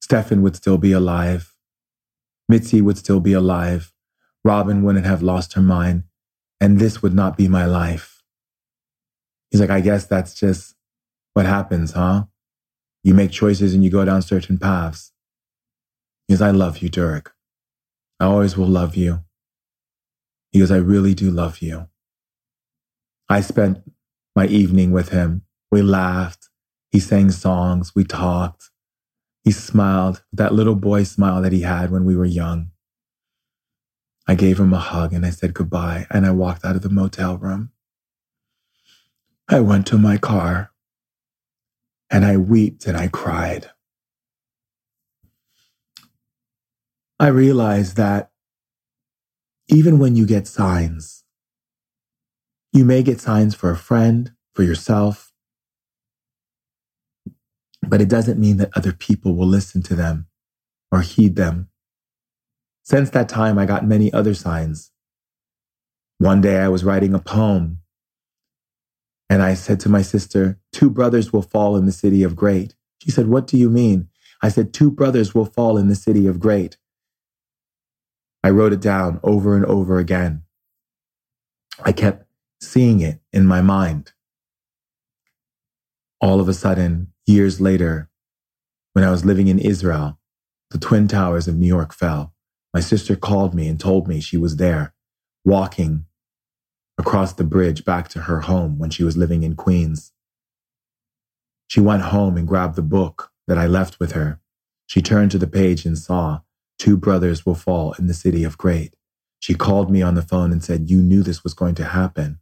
A: Stefan would still be alive. Mitzi would still be alive. Robin wouldn't have lost her mind. And this would not be my life. He's like, I guess that's just what happens, huh? You make choices and you go down certain paths. He goes, I love you, Dirk. I always will love you. He goes, I really do love you. I spent my evening with him. We laughed. He sang songs. We talked. He smiled, that little boy smile that he had when we were young. I gave him a hug and I said goodbye and I walked out of the motel room. I went to my car and I wept and I cried. I realized that even when you get signs, you may get signs for a friend, for yourself, but it doesn't mean that other people will listen to them or heed them. Since that time, I got many other signs. One day I was writing a poem and I said to my sister, Two brothers will fall in the city of great. She said, What do you mean? I said, Two brothers will fall in the city of great. I wrote it down over and over again. I kept seeing it in my mind. All of a sudden, years later, when I was living in Israel, the Twin Towers of New York fell. My sister called me and told me she was there, walking across the bridge back to her home when she was living in Queens. She went home and grabbed the book that I left with her. She turned to the page and saw, Two brothers will fall in the city of great. She called me on the phone and said, You knew this was going to happen.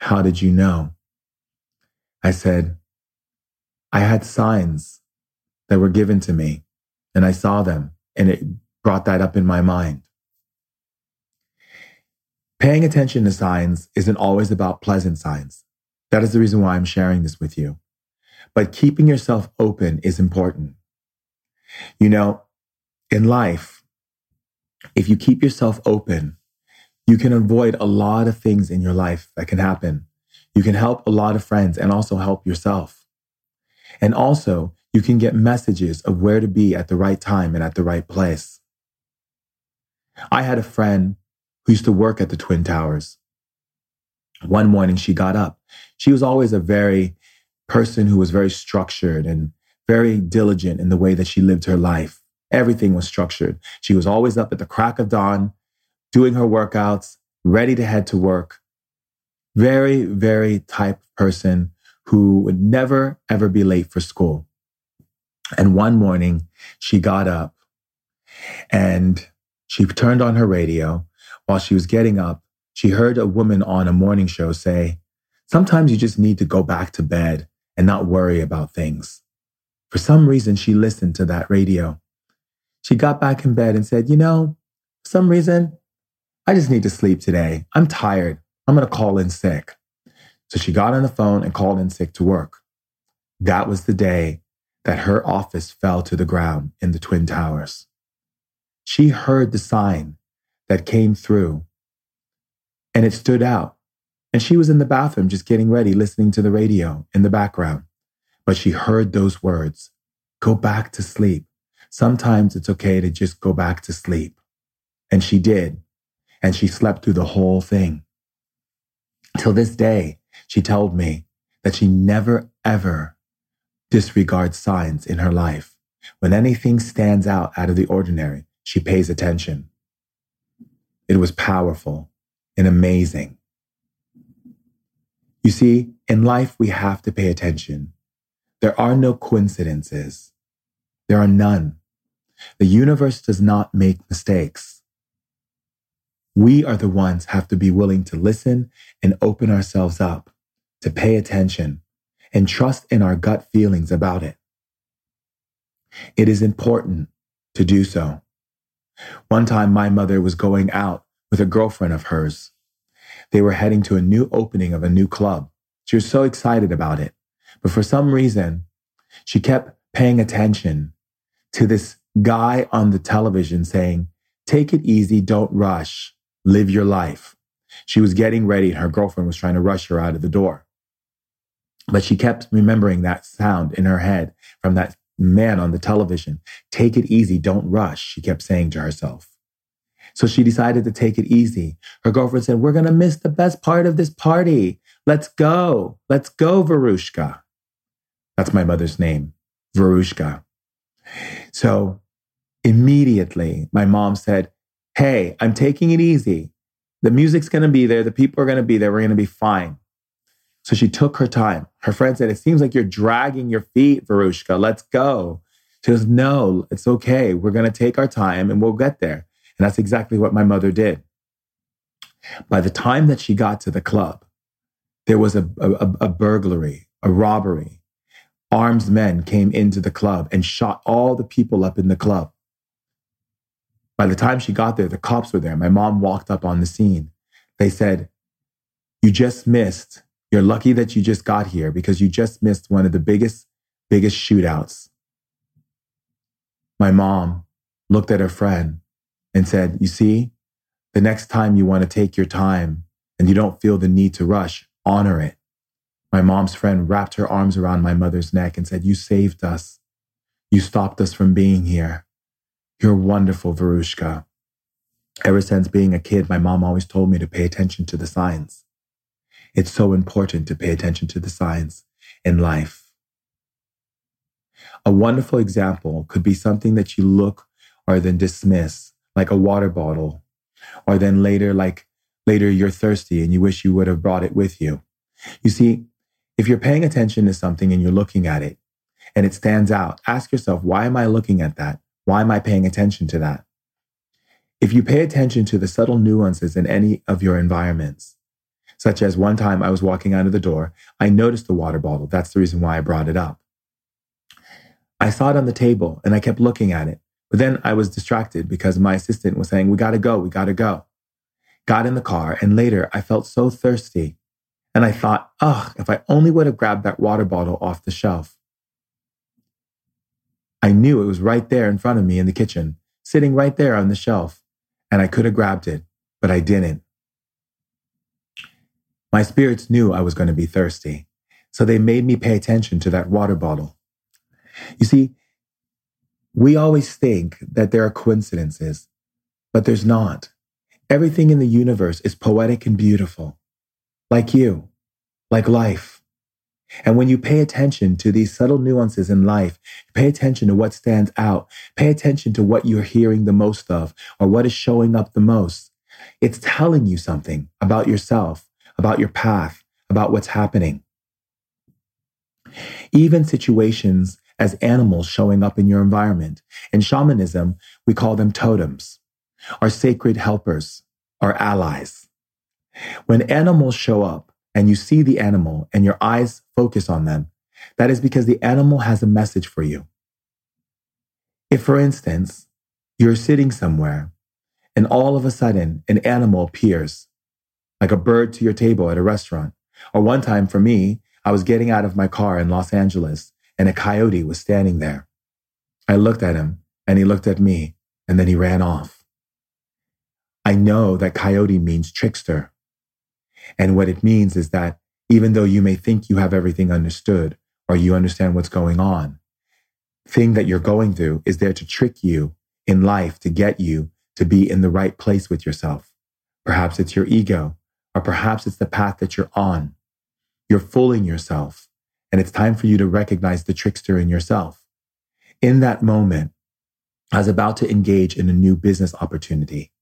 A: How did you know? I said, I had signs that were given to me and I saw them and it brought that up in my mind. Paying attention to signs isn't always about pleasant signs. That is the reason why I'm sharing this with you. But keeping yourself open is important. You know, in life, if you keep yourself open, you can avoid a lot of things in your life that can happen. You can help a lot of friends and also help yourself. And also, you can get messages of where to be at the right time and at the right place. I had a friend who used to work at the Twin Towers. One morning she got up. She was always a very person who was very structured and very diligent in the way that she lived her life. Everything was structured. She was always up at the crack of dawn, doing her workouts, ready to head to work. Very, very type person who would never, ever be late for school. And one morning she got up and she turned on her radio. While she was getting up, she heard a woman on a morning show say, Sometimes you just need to go back to bed and not worry about things. For some reason, she listened to that radio. She got back in bed and said, You know, for some reason, I just need to sleep today. I'm tired. I'm going to call in sick. So she got on the phone and called in sick to work. That was the day that her office fell to the ground in the Twin Towers. She heard the sign that came through and it stood out. And she was in the bathroom just getting ready, listening to the radio in the background. But she heard those words go back to sleep. Sometimes it's okay to just go back to sleep. And she did. And she slept through the whole thing. Till this day, she told me that she never, ever disregards signs in her life. When anything stands out out of the ordinary, she pays attention. It was powerful and amazing. You see, in life, we have to pay attention. There are no coincidences. There are none. The universe does not make mistakes. We are the ones have to be willing to listen and open ourselves up, to pay attention, and trust in our gut feelings about it. It is important to do so. One time, my mother was going out with a girlfriend of hers. They were heading to a new opening of a new club. She was so excited about it. But for some reason, she kept paying attention to this guy on the television saying, Take it easy, don't rush, live your life. She was getting ready and her girlfriend was trying to rush her out of the door. But she kept remembering that sound in her head from that man on the television. Take it easy. Don't rush, she kept saying to herself. So she decided to take it easy. Her girlfriend said, We're going to miss the best part of this party. Let's go. Let's go, Verushka. That's my mother's name, Verushka. So immediately, my mom said, Hey, I'm taking it easy. The music's going to be there. The people are going to be there. We're going to be fine. So she took her time. Her friend said, It seems like you're dragging your feet, Verushka. Let's go. She goes, No, it's okay. We're going to take our time and we'll get there. And that's exactly what my mother did. By the time that she got to the club, there was a, a, a burglary, a robbery. armed men came into the club and shot all the people up in the club. By the time she got there, the cops were there. My mom walked up on the scene. They said, You just missed. You're lucky that you just got here because you just missed one of the biggest, biggest shootouts. My mom looked at her friend and said, You see, the next time you want to take your time and you don't feel the need to rush, honor it. My mom's friend wrapped her arms around my mother's neck and said, You saved us. You stopped us from being here. You're wonderful, Verushka. Ever since being a kid, my mom always told me to pay attention to the signs. It's so important to pay attention to the signs in life. A wonderful example could be something that you look or then dismiss, like a water bottle, or then later, like later you're thirsty and you wish you would have brought it with you. You see, if you're paying attention to something and you're looking at it and it stands out, ask yourself, why am I looking at that? Why am I paying attention to that? If you pay attention to the subtle nuances in any of your environments, such as one time I was walking out of the door, I noticed the water bottle. That's the reason why I brought it up. I saw it on the table and I kept looking at it. But then I was distracted because my assistant was saying, We gotta go, we gotta go. Got in the car and later I felt so thirsty. And I thought, ugh, if I only would have grabbed that water bottle off the shelf. I knew it was right there in front of me in the kitchen, sitting right there on the shelf, and I could have grabbed it, but I didn't. My spirits knew I was going to be thirsty, so they made me pay attention to that water bottle. You see, we always think that there are coincidences, but there's not. Everything in the universe is poetic and beautiful, like you, like life. And when you pay attention to these subtle nuances in life, pay attention to what stands out, pay attention to what you're hearing the most of or what is showing up the most. It's telling you something about yourself, about your path, about what's happening. Even situations as animals showing up in your environment. In shamanism, we call them totems, our sacred helpers, our allies. When animals show up, and you see the animal and your eyes focus on them, that is because the animal has a message for you. If, for instance, you're sitting somewhere and all of a sudden an animal appears, like a bird to your table at a restaurant, or one time for me, I was getting out of my car in Los Angeles and a coyote was standing there. I looked at him and he looked at me and then he ran off. I know that coyote means trickster and what it means is that even though you may think you have everything understood or you understand what's going on, thing that you're going through is there to trick you in life to get you to be in the right place with yourself. Perhaps it's your ego, or perhaps it's the path that you're on. You're fooling yourself, and it's time for you to recognize the trickster in yourself. In that moment, I was about to engage in a new business opportunity.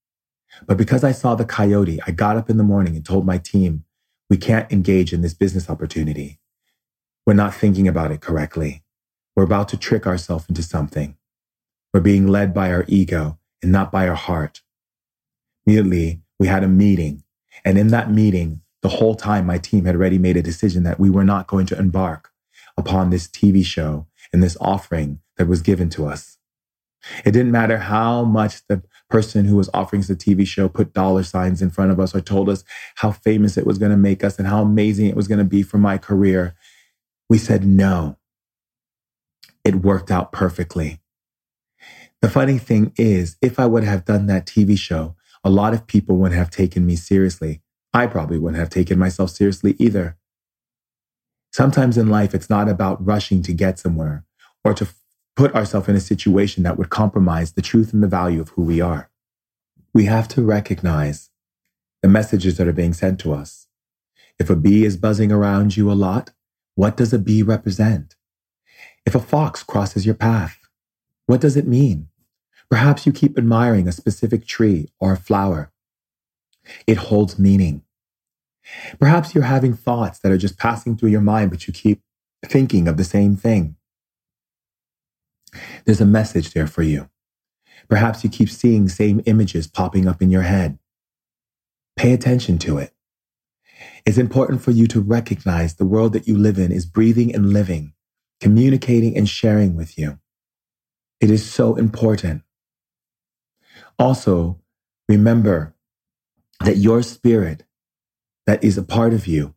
A: But because I saw the coyote, I got up in the morning and told my team, we can't engage in this business opportunity. We're not thinking about it correctly. We're about to trick ourselves into something. We're being led by our ego and not by our heart. Immediately, we had a meeting. And in that meeting, the whole time my team had already made a decision that we were not going to embark upon this TV show and this offering that was given to us. It didn't matter how much the person who was offering us the TV show put dollar signs in front of us or told us how famous it was going to make us and how amazing it was going to be for my career. We said no. It worked out perfectly. The funny thing is, if I would have done that TV show, a lot of people wouldn't have taken me seriously. I probably wouldn't have taken myself seriously either. Sometimes in life, it's not about rushing to get somewhere or to put ourselves in a situation that would compromise the truth and the value of who we are. We have to recognize the messages that are being sent to us. If a bee is buzzing around you a lot, what does a bee represent? If a fox crosses your path, what does it mean? Perhaps you keep admiring a specific tree or a flower. It holds meaning. Perhaps you're having thoughts that are just passing through your mind, but you keep thinking of the same thing. There's a message there for you. Perhaps you keep seeing same images popping up in your head. Pay attention to it. It's important for you to recognize the world that you live in is breathing and living. communicating and sharing with you. It is so important. Also, remember that your spirit that is a part of you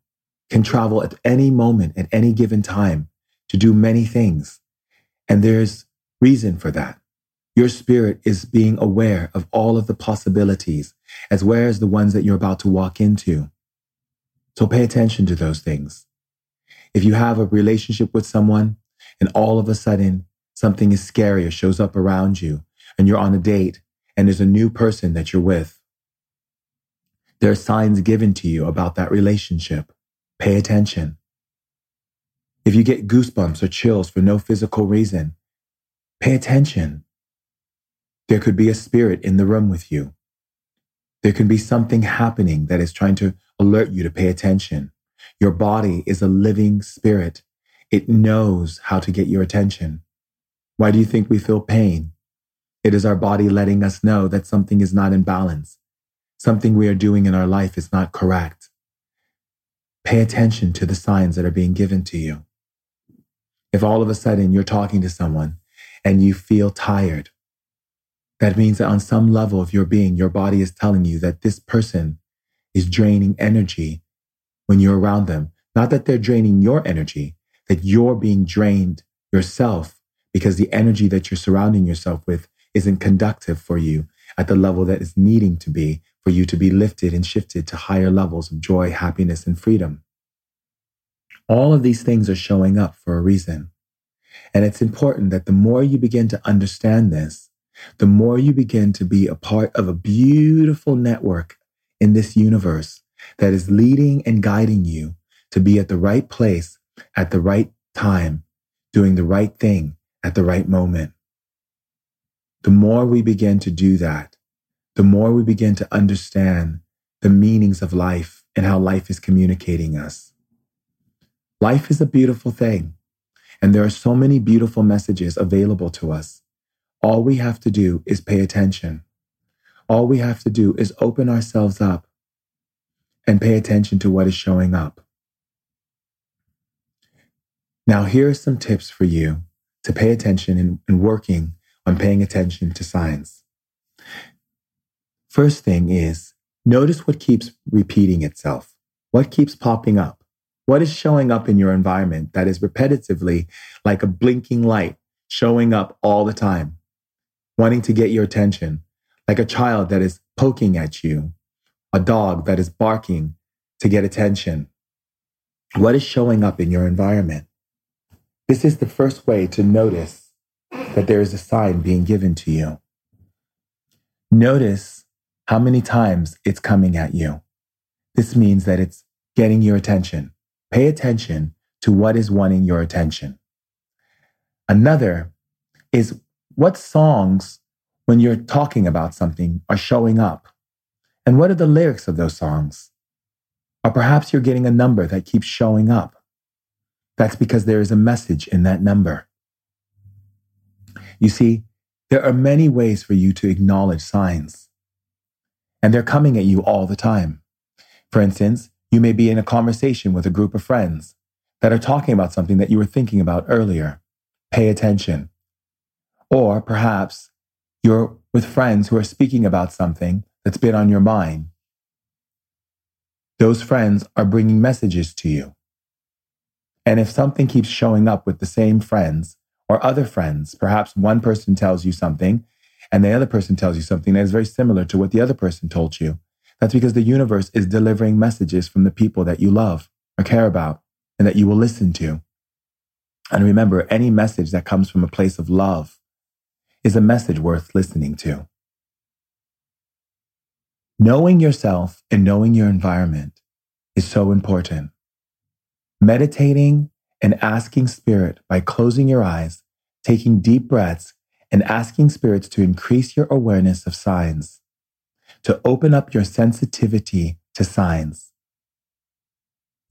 A: can travel at any moment, at any given time to do many things. And there's reason for that. Your spirit is being aware of all of the possibilities as well as the ones that you're about to walk into. So pay attention to those things. If you have a relationship with someone and all of a sudden something is scary or shows up around you and you're on a date and there's a new person that you're with, there are signs given to you about that relationship. Pay attention. If you get goosebumps or chills for no physical reason, pay attention. There could be a spirit in the room with you. There can be something happening that is trying to alert you to pay attention. Your body is a living spirit. It knows how to get your attention. Why do you think we feel pain? It is our body letting us know that something is not in balance. Something we are doing in our life is not correct. Pay attention to the signs that are being given to you. If all of a sudden you're talking to someone and you feel tired, that means that on some level of your being, your body is telling you that this person is draining energy when you're around them. Not that they're draining your energy, that you're being drained yourself because the energy that you're surrounding yourself with isn't conductive for you at the level that is needing to be for you to be lifted and shifted to higher levels of joy, happiness, and freedom. All of these things are showing up for a reason. And it's important that the more you begin to understand this, the more you begin to be a part of a beautiful network in this universe that is leading and guiding you to be at the right place at the right time, doing the right thing at the right moment. The more we begin to do that, the more we begin to understand the meanings of life and how life is communicating us. Life is a beautiful thing, and there are so many beautiful messages available to us. All we have to do is pay attention. All we have to do is open ourselves up and pay attention to what is showing up. Now, here are some tips for you to pay attention in working on paying attention to signs. First thing is notice what keeps repeating itself. What keeps popping up? What is showing up in your environment that is repetitively like a blinking light showing up all the time, wanting to get your attention, like a child that is poking at you, a dog that is barking to get attention. What is showing up in your environment? This is the first way to notice that there is a sign being given to you. Notice how many times it's coming at you. This means that it's getting your attention. Pay attention to what is wanting your attention. Another is what songs, when you're talking about something, are showing up. And what are the lyrics of those songs? Or perhaps you're getting a number that keeps showing up. That's because there is a message in that number. You see, there are many ways for you to acknowledge signs, and they're coming at you all the time. For instance, you may be in a conversation with a group of friends that are talking about something that you were thinking about earlier. Pay attention. Or perhaps you're with friends who are speaking about something that's been on your mind. Those friends are bringing messages to you. And if something keeps showing up with the same friends or other friends, perhaps one person tells you something and the other person tells you something that is very similar to what the other person told you, that's because the universe is delivering messages from the people that you love or care about and that you will listen to. And remember, any message that comes from a place of love is a message worth listening to. Knowing yourself and knowing your environment is so important. Meditating and asking spirit by closing your eyes, taking deep breaths, and asking spirits to increase your awareness of signs, to open up your sensitivity to signs.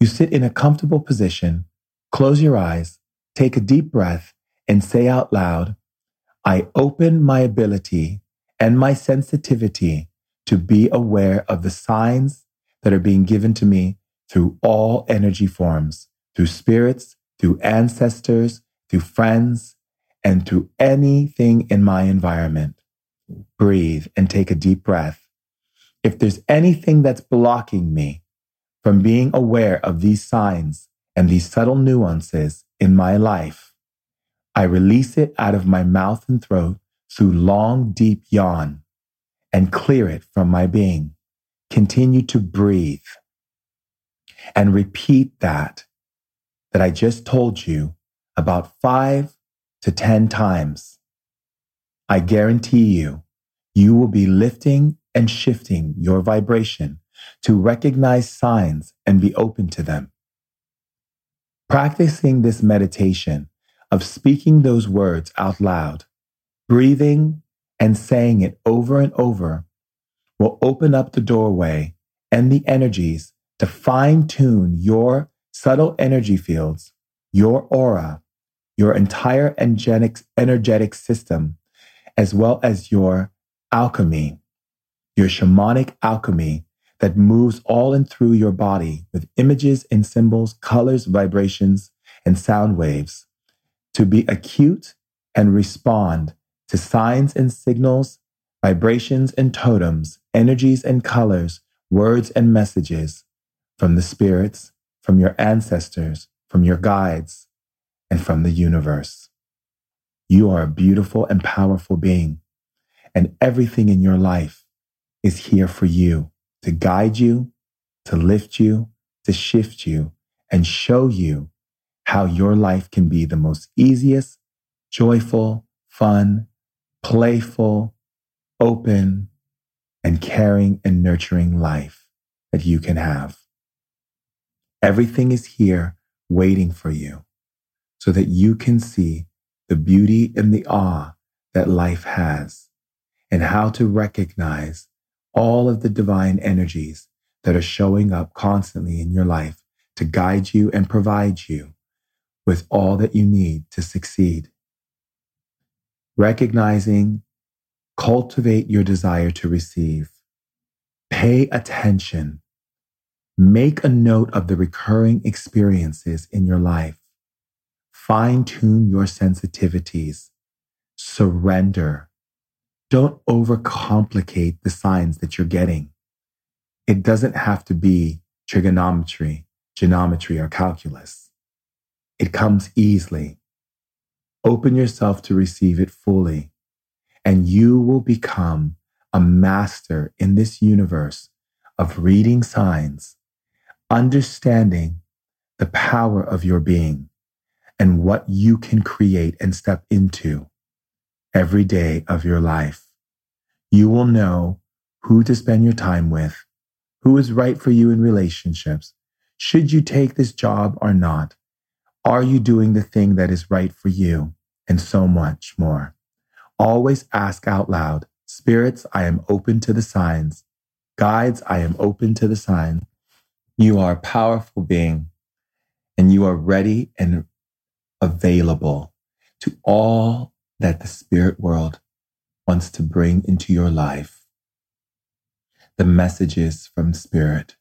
A: You sit in a comfortable position, close your eyes, take a deep breath, and say out loud, I open my ability and my sensitivity to be aware of the signs that are being given to me through all energy forms, through spirits, through ancestors, through friends, and through anything in my environment. Breathe and take a deep breath. If there's anything that's blocking me from being aware of these signs and these subtle nuances in my life, I release it out of my mouth and throat through long, deep yawn and clear it from my being. Continue to breathe and repeat that, that I just told you about five to 10 times. I guarantee you, you will be lifting and shifting your vibration to recognize signs and be open to them. Practicing this meditation of speaking those words out loud, breathing and saying it over and over will open up the doorway and the energies to fine tune your subtle energy fields, your aura, your entire energetic, energetic system, as well as your alchemy, your shamanic alchemy that moves all and through your body with images and symbols, colors, vibrations, and sound waves to be acute and respond to signs and signals, vibrations and totems, energies and colors, words and messages from the spirits, from your ancestors, from your guides, and from the universe. You are a beautiful and powerful being, and everything in your life is here for you to guide you, to lift you, to shift you, and show you how your life can be the most easiest, joyful, fun, playful, open, and caring and nurturing life that you can have. Everything is here waiting for you so that you can see the beauty and the awe that life has and how to recognize all of the divine energies that are showing up constantly in your life to guide you and provide you with all that you need to succeed. Recognizing, cultivate your desire to receive. Pay attention Make a note of the recurring experiences in your life. Fine tune your sensitivities. Surrender. Don't overcomplicate the signs that you're getting. It doesn't have to be trigonometry, geometry, or calculus. It comes easily. Open yourself to receive it fully, and you will become a master in this universe of reading signs understanding the power of your being and what you can create and step into every day of your life. You will know who to spend your time with, who is right for you in relationships. Should you take this job or not? Are you doing the thing that is right for you? And so much more. Always ask out loud, spirits, I am open to the signs. Guides, I am open to the signs. You are a powerful being and you are ready and available to all that the spirit world wants to bring into your life. The messages from spirit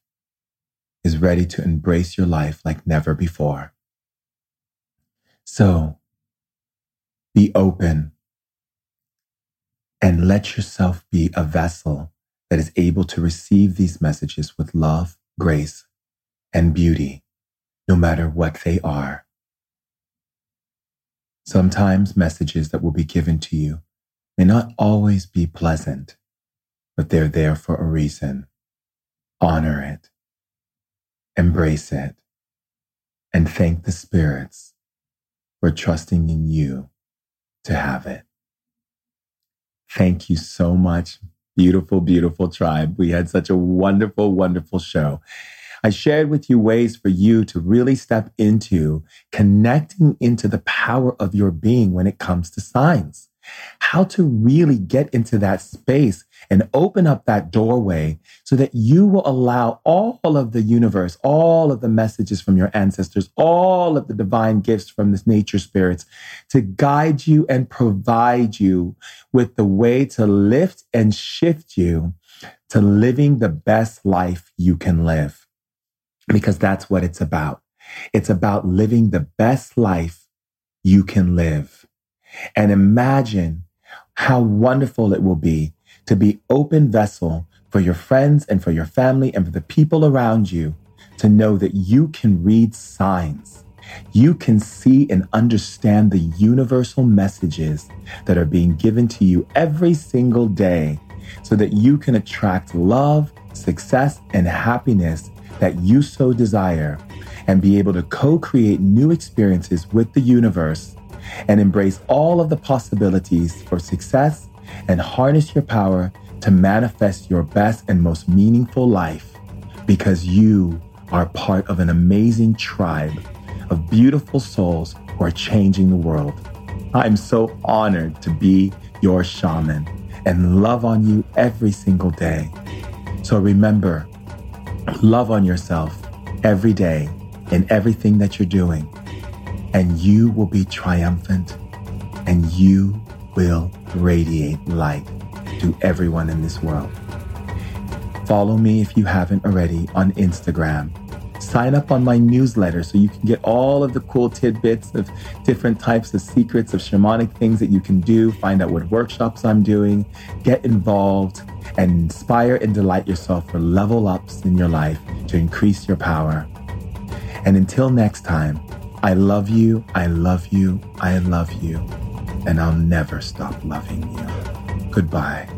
A: is ready to embrace your life like never before. So be open and let yourself be a vessel that is able to receive these messages with love grace, and beauty, no matter what they are. Sometimes messages that will be given to you may not always be pleasant, but they're there for a reason. Honor it, embrace it, and thank the spirits for trusting in you to have it. Thank you so much, Beautiful, beautiful tribe. We had such a wonderful, wonderful show. I shared with you ways for you to really step into connecting into the power of your being when it comes to signs. How to really get into that space and open up that doorway so that you will allow all of the universe, all of the messages from your ancestors, all of the divine gifts from this nature spirits to guide you and provide you with the way to lift and shift you to living the best life you can live. Because that's what it's about. It's about living the best life you can live. And imagine how wonderful it will be to be open vessel for your friends and for your family and for the people around you to know that you can read signs. You can see and understand the universal messages that are being given to you every single day so that you can attract love, success, and happiness that you so desire and be able to co create new experiences with the universe and embrace all of the possibilities for success and harness your power to manifest your best and most meaningful life because you are part of an amazing tribe of beautiful souls who are changing the world. I'm so honored to be your shaman and love on you every single day. So remember, love on yourself every day in everything that you're doing, and you will be triumphant and you will radiate light to everyone in this world. Follow me if you haven't already on Instagram. Sign up on my newsletter so you can get all of the cool tidbits of different types of secrets of shamanic things that you can do, find out what workshops I'm doing, get involved, and inspire and delight yourself for level ups in your life to increase your power. And until next time, I love you, I love you, I love you, and I'll never stop loving you. Goodbye.